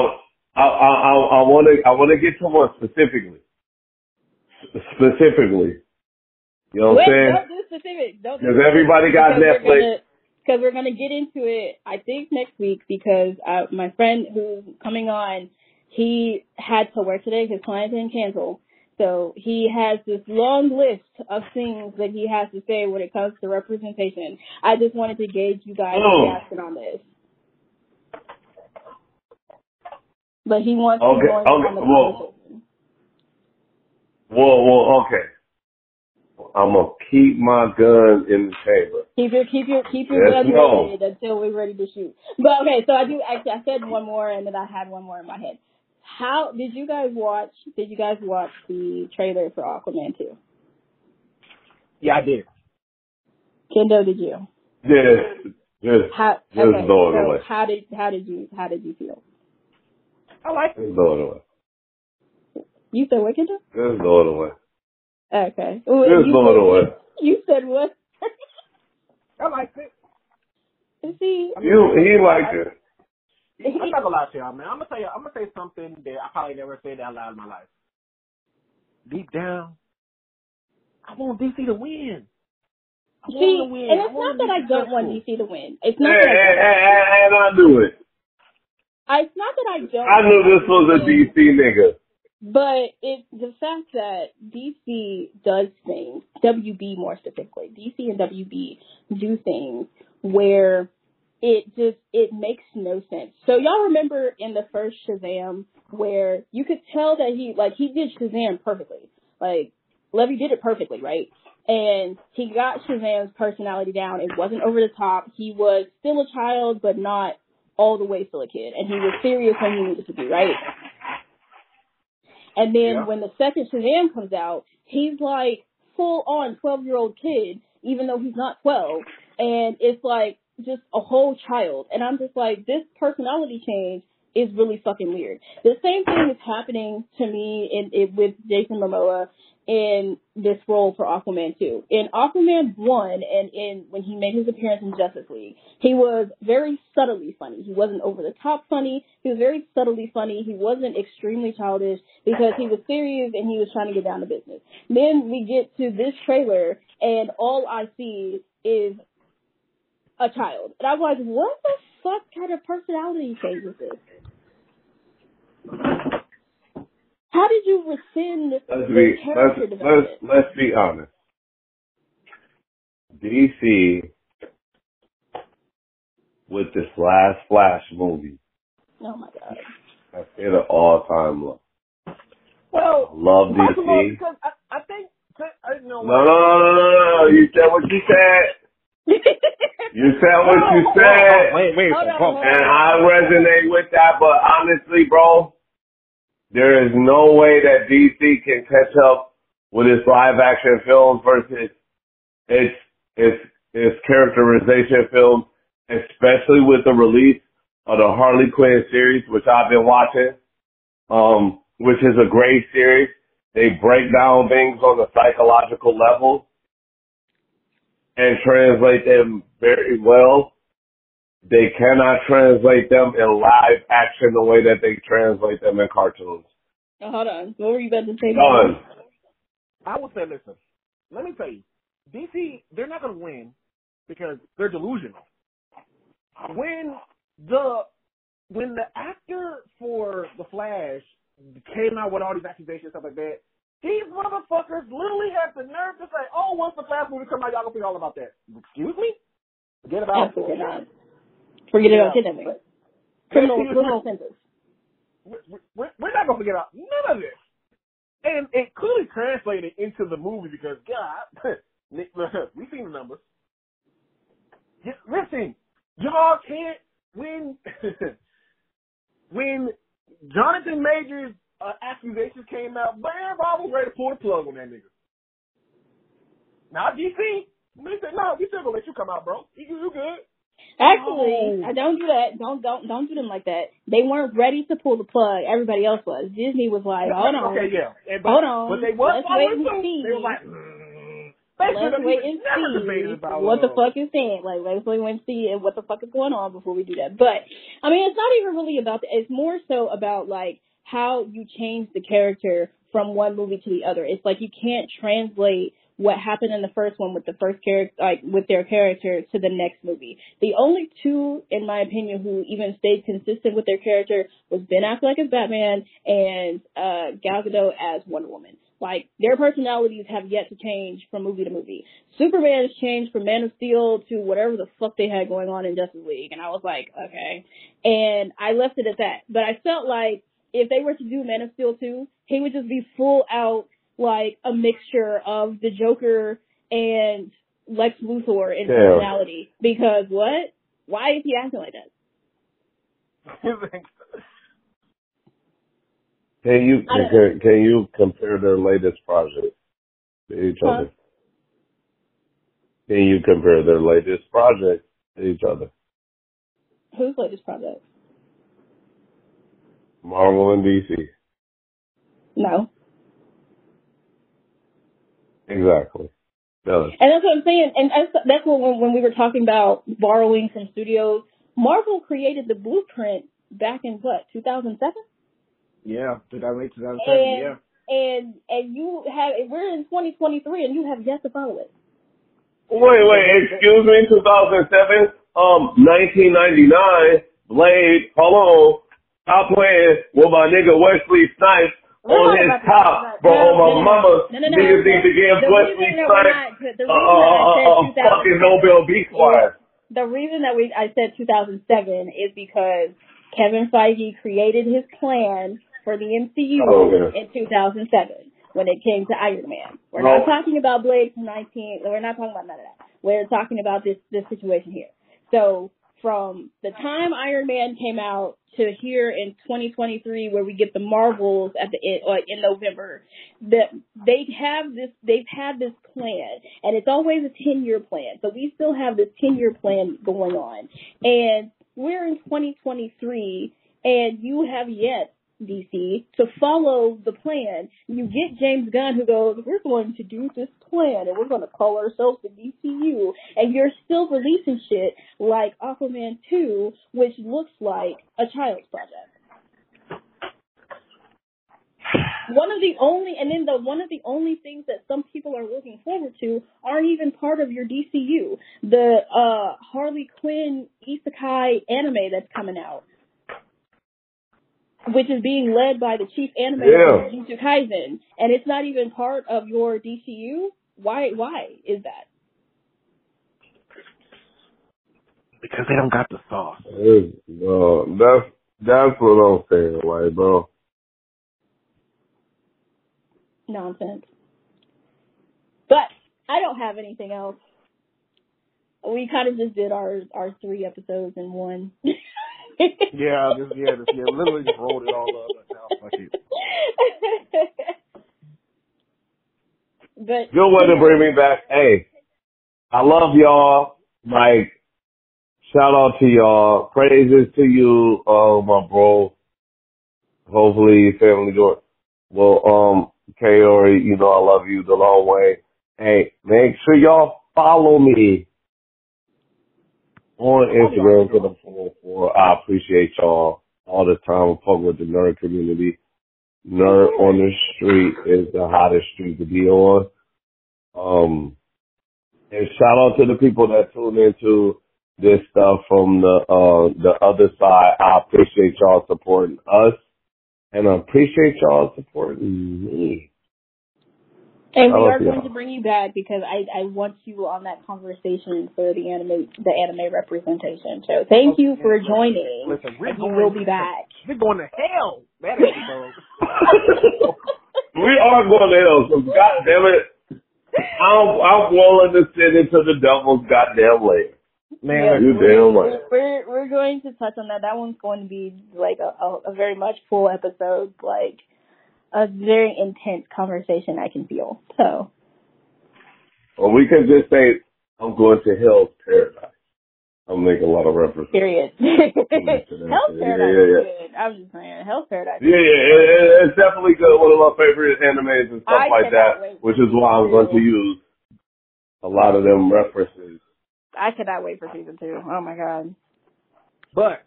I I I want to I want to get to one specifically. Specifically, you know what I'm saying? don't do specific. Don't do Because everybody got Netflix. Because we're gonna get into it, I think next week. Because uh, my friend who's coming on, he had to work today. His client didn't cancel, so he has this long list of things that he has to say when it comes to representation. I just wanted to gauge you guys' Oh. reaction on this. But he wants Okay, to join okay, on the conversation. Well, well, okay. I'm gonna keep my gun in the chamber. Keep your keep your keep your Yes, gun no. loaded until we're ready to shoot. But okay, so I do actually I said one more and then I had one more in my head. How did you guys watch? Did you guys watch the trailer for Aquaman two? yeah, I did. Kendo, did you? Just, just, How Just okay, throw so away. how did how did you how did you feel? I like it. just throw it away. You said what, Kendo? Just throw it away. Okay. Ooh, Just you, throw away. you said what? I like it. See, I mean, You, he liked it. I'm not gonna lie to y'all, man. I'm gonna tell you. I'm gonna say something that I probably never said out loud in my life. Deep down, I want DC to win. I see, want to win. and it's want not that to I don't want. DC to win. It's And, not that I, and, and, and I knew it. I it's not that I don't. I knew this was a want DC to win. DC nigga. But it's the fact that DC does things, WB more specifically, DC and WB do things where it just it makes no sense. So y'all remember in the first Shazam where you could tell that he like he did Shazam perfectly. Like Levi did it perfectly, right? And he got Shazam's personality down. It wasn't over the top. He was still a child, but not all the way still a kid. And he was serious when he needed to be, right? And then Yeah. when the second Shazam comes out, he's like full on 12 year old kid, even though he's not 12. And it's like just a whole child. And I'm just like, this personality change is really fucking weird. The same thing is happening to me in, in with Jason Momoa in this role for Aquaman 2. In Aquaman 1 and in when he made his appearance in Justice League, he was very subtly funny. He wasn't over the top funny. He was very subtly funny. He wasn't extremely childish because he was serious and he was trying to get down to business. Then we get to this trailer and all I see is a child. And I'm like, what the fuck kind of personality change is this? How did you rescind Let's the be character let's development? let's let's be honest. DC with this last Flash movie Oh my god. has hit an all time low. Well, Love first of DC. because I, I think I uh, know No, no, no, no, no, no. You said what you said. You said what you said. Wait, wait, Hold on, hold hold on. And I resonate with that, but honestly, bro, there is no way that DC can catch up with its live action films versus its its its characterization films, especially with the release of the Harley Quinn series, which I've been watching, um, which is a great series. They break down things on the psychological level and translate them very well. They cannot translate them in live action the way that they translate them in cartoons. Oh, hold on. What were you about to say? Done. I would say, listen, let me tell you, DC, they're not going to win because they're delusional. When the when the actor for the Flash came out with all these accusations and stuff like that, these motherfuckers literally have the nerve to say, "Oh, once the Flash movie come out, y'all gonna be all about that." Excuse me? Forget about Absolutely it. not. Forget about kidnapping. Criminal, We're- criminal offenses. we're, we're, we're not gonna forget about none of this. And it clearly translated into the movie because God, Nick, we seen the numbers. Listen, y'all can't when when Jonathan Majors uh, accusations came out, man, I was ready to pull the plug on that nigga. Now DC, they said, no, we still gonna let you come out, bro. You, you good? Actually. I don't do that. Don't don't don't do them like that. They weren't ready to pull the plug. Everybody else was. Disney was like, hold on, Okay, yeah. And, but, Hold on. But they was Let's wait and see. They were like, mm. Let's wait and see about what the fuck is saying. Like, let's wait and see what the fuck is going on before we do that. But I mean, it's not even really about. The, it's more so about like how you change the character from one movie to the other. It's like you can't translate what happened in the first one with the first character, like with their character, to the next movie. The only two, in my opinion, who even stayed consistent with their character was Ben Affleck as Batman and uh, Gal Gadot as Wonder Woman. Like their personalities have yet to change from movie to movie. Superman has changed from Man of Steel to whatever the fuck they had going on in Justice League, and I was like, okay. And I left it at that. But I felt like if they were to do Man of Steel 2, he would just be full out like a mixture of the Joker and Lex Luthor in Yeah. personality. Because what? Why is he acting like that? Can you can, can you compare their latest project to each Huh? other? Can you compare their latest project to each other? Whose latest project? Marvel and DC. No. Exactly. No. And that's what I'm saying. And that's, that's what when, when we were talking about borrowing from studios, Marvel created the blueprint back in what 2007, Yeah, 2008, 2007, and yeah. and and you have we're in 2023 and you have yet to follow it. Wait, wait, excuse me, 2007, um, 1999, Blade, hello, stop playing with my nigga Wesley Snipes We're on his top, uh, that. bro, on my no, no, mama, no, no, no. niggas need to give The Wesley reason Snipes a, uh, reason a, that I a, a said uh, fucking Nobel Peace Prize. the reason that we I said 2007 is because Kevin Feige created his plan for the MCU Oh, okay. in 2007 when it came to Iron Man. We're No. not talking about Blade from 19. We're not talking about none of that. We're talking about this this situation here. So from the time Iron Man came out to here in 2023, where we get the Marvels at the end, like in November, that they have this, they've had this plan, and it's always a 10 year plan. So we still have this 10 year plan going on, and we're in 2023, and you have yet DC to follow the plan. You get James Gunn who goes, we're going to do this plan and we're going to call ourselves the DCU and you're still releasing shit like Aquaman 2 which looks like a child's project. One of the only, and then the one of the only things that some people are looking forward to aren't even part of your DCU. The uh Harley Quinn isekai anime that's coming out which is being led by the chief animator Yeah. of Jujutsu Kaisen, and it's not even part of your DCU. Why? Why is that? Because they don't got the sauce. It's, uh, that's, that's what I'm saying, like, bro. Nonsense. But I don't have anything else. We kind of just did our our three episodes in one. Yeah, just yeah, just, yeah, literally just rolled it all up. Like, oh, fuck it. but Good way to bring me back. Hey, I love y'all. Like, shout out to y'all. Praises to you, uh, my bro. Hopefully your family go. Well, um, Kaori, you know I love you the long way. Hey, make sure y'all follow me on Instagram for the 404. I appreciate y'all all the time. I'm fucking with the nerd community. Nerd on the street is the hottest street to be on. Um, and shout out to the people that tune into this stuff from the uh the other side. I appreciate y'all supporting us, and I appreciate y'all supporting me. And we are going to bring you back because I, I want you on that conversation for the anime the anime representation. So thank you for joining. Listen, we're and you going, will be back. We're going to hell. That episode. we are going to hell, so god damn it. I'm I'm willing to sit into the devil's goddamn lair. Man, Yeah, you we're, damn right. We're we're going to touch on that. That one's going to be like a, a, a very much full episode, like a very intense conversation. I can feel so. Or we could just say, I'm going to hell's paradise. I'll make a lot of references. Period. that. Hell's Yeah, Paradise yeah, is yeah. good. I'm just saying, Hell's Paradise. Yeah, yeah, it, it- it's definitely good. One of my favorite animes and stuff I like that, wait which is why I'm going to use a lot of them references. I cannot wait for season two. Oh my god. But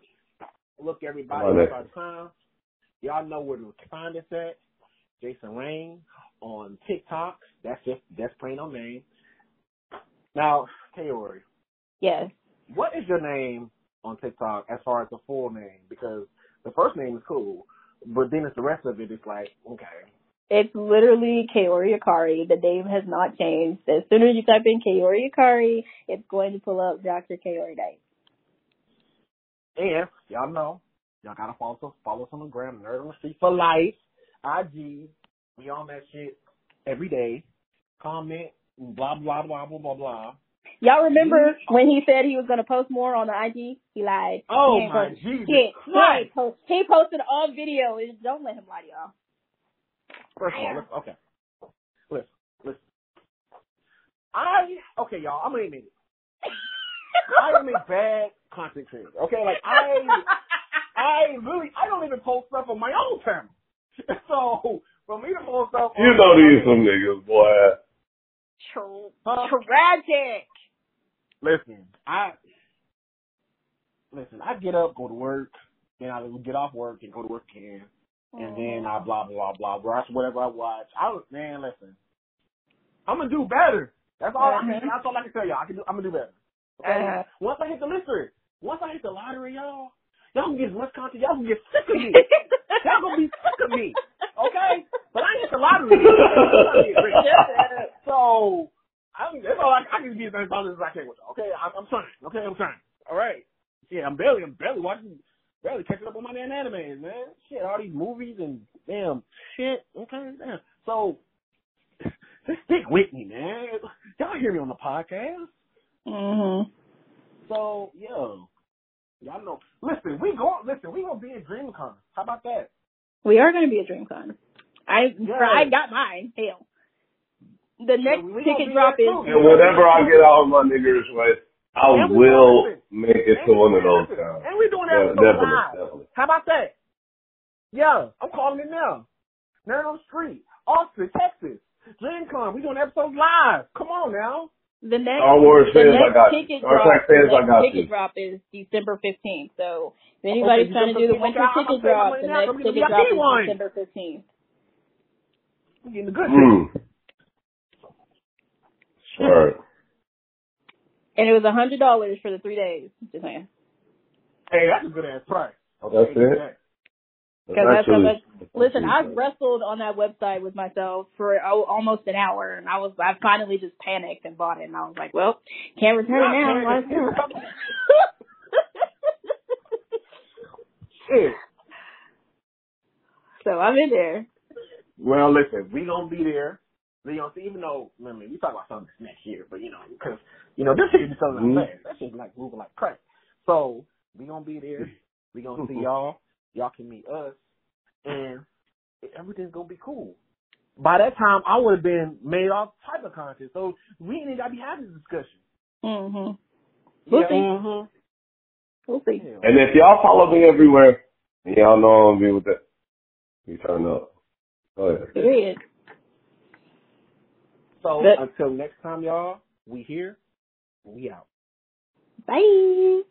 look, everybody, it's our time. Y'all know where to find us at. Jason Rain on TikTok. That's just that's plain old name. Now, Kaori, Yes. what is your name on TikTok as far as the full name? Because the first name is cool, but then it's the rest of it. It's like okay, It's literally Kaori Akari. The name has not changed. As soon as you type in Kaori Akari, it's going to pull up Dr. Kaori Knight. and y'all know y'all gotta follow follow us on the gram, Nerd on the Street for Life, IG. We on that shit every day. Comment, blah blah blah blah blah blah. Y'all remember when he said he was going to post more on the IG? He lied. Oh he my post- Jesus He, he, Christ! ain't post, he posted all video. Don't let him lie to y'all. First of all, okay. Listen, listen. I okay, y'all. I'm gonna admit it. I am a bad content creator. Okay, like I, I really, I don't even post stuff on my own channel. So for me to post stuff, You know these some niggas, boy. Tra- Huh? tragic. Listen, I listen. I get up, go to work, then I get off work and go to work again, and then I blah blah blah watch whatever I watch. I was man, listen. I'm gonna do better. That's all. I can, that's all I can tell y'all. I can do. I'm gonna do better. Okay. Uh-huh. Once I hit the lottery, once I hit the lottery, y'all, y'all can get as much content. Y'all can get sick of me. y'all gonna be sick of me. Okay. But I hit the lottery. I'm trying to get rich. so I'm, that's all I, I can be as honest as I can with y'all. Okay. I'm, I'm trying. Okay. I'm trying. All right. Yeah. I'm barely. I'm barely watching. Barely catching up on my damn animes, man. Shit, all these movies and damn shit. Okay, damn. So just stick with me, man. Y'all hear me on the podcast. Mhm. So, yo, y'all know. Listen, we go. Listen, we gonna be at DreamCon. How about that? We are going to be at DreamCon. I Yeah. I got mine. Hell. The next we gonna ticket be drop there is too. And whenever I get out of my niggers way, I And will make it to one of those it. times. And we doing Yeah, that definitely, live. definitely. How about that? Yeah, I'm calling it now. Nerd on the street, Austin, Texas, DreamCon. We doing episodes live. Come on now. The next Star Wars the fans, I next got you. ticket Star drop. Trek fans, I got ticket you. drop is December fifteenth. So if anybody's Okay, trying to do the winter 15th. ticket drop, right the next I'm gonna ticket be a drop is. December fifteenth. We getting the good shit. Mm. Sure. And it was a hundred dollars for the three days. Just saying. Hey, that's a good ass price. That's Hey, it. That. Because that's, actually- that's, that's listen, actually I've good. wrestled on that website with myself for oh, almost an hour, and I was I finally just panicked and bought it, and I was like, well, can't return it now. Not it. Shit. so I'm in there. Well, listen, we gonna be there. We gonna see, even though, I mean, we talk about something next year, but you know, because you know, this shit be something Mhm. like fast. That shit's like moving like crack. So we gonna be there. We gonna see y'all. Y'all can meet us, and everything's gonna be cool. By that time, I would have been made all type of content, so we ain't even gotta be having this discussion. Mhm. We'll see. mhm. We'll see. And if y'all follow me everywhere, and y'all know I'm gonna be with that, you turn up. Go ahead. Period. So But- until next time, y'all, we here, we out. Bye.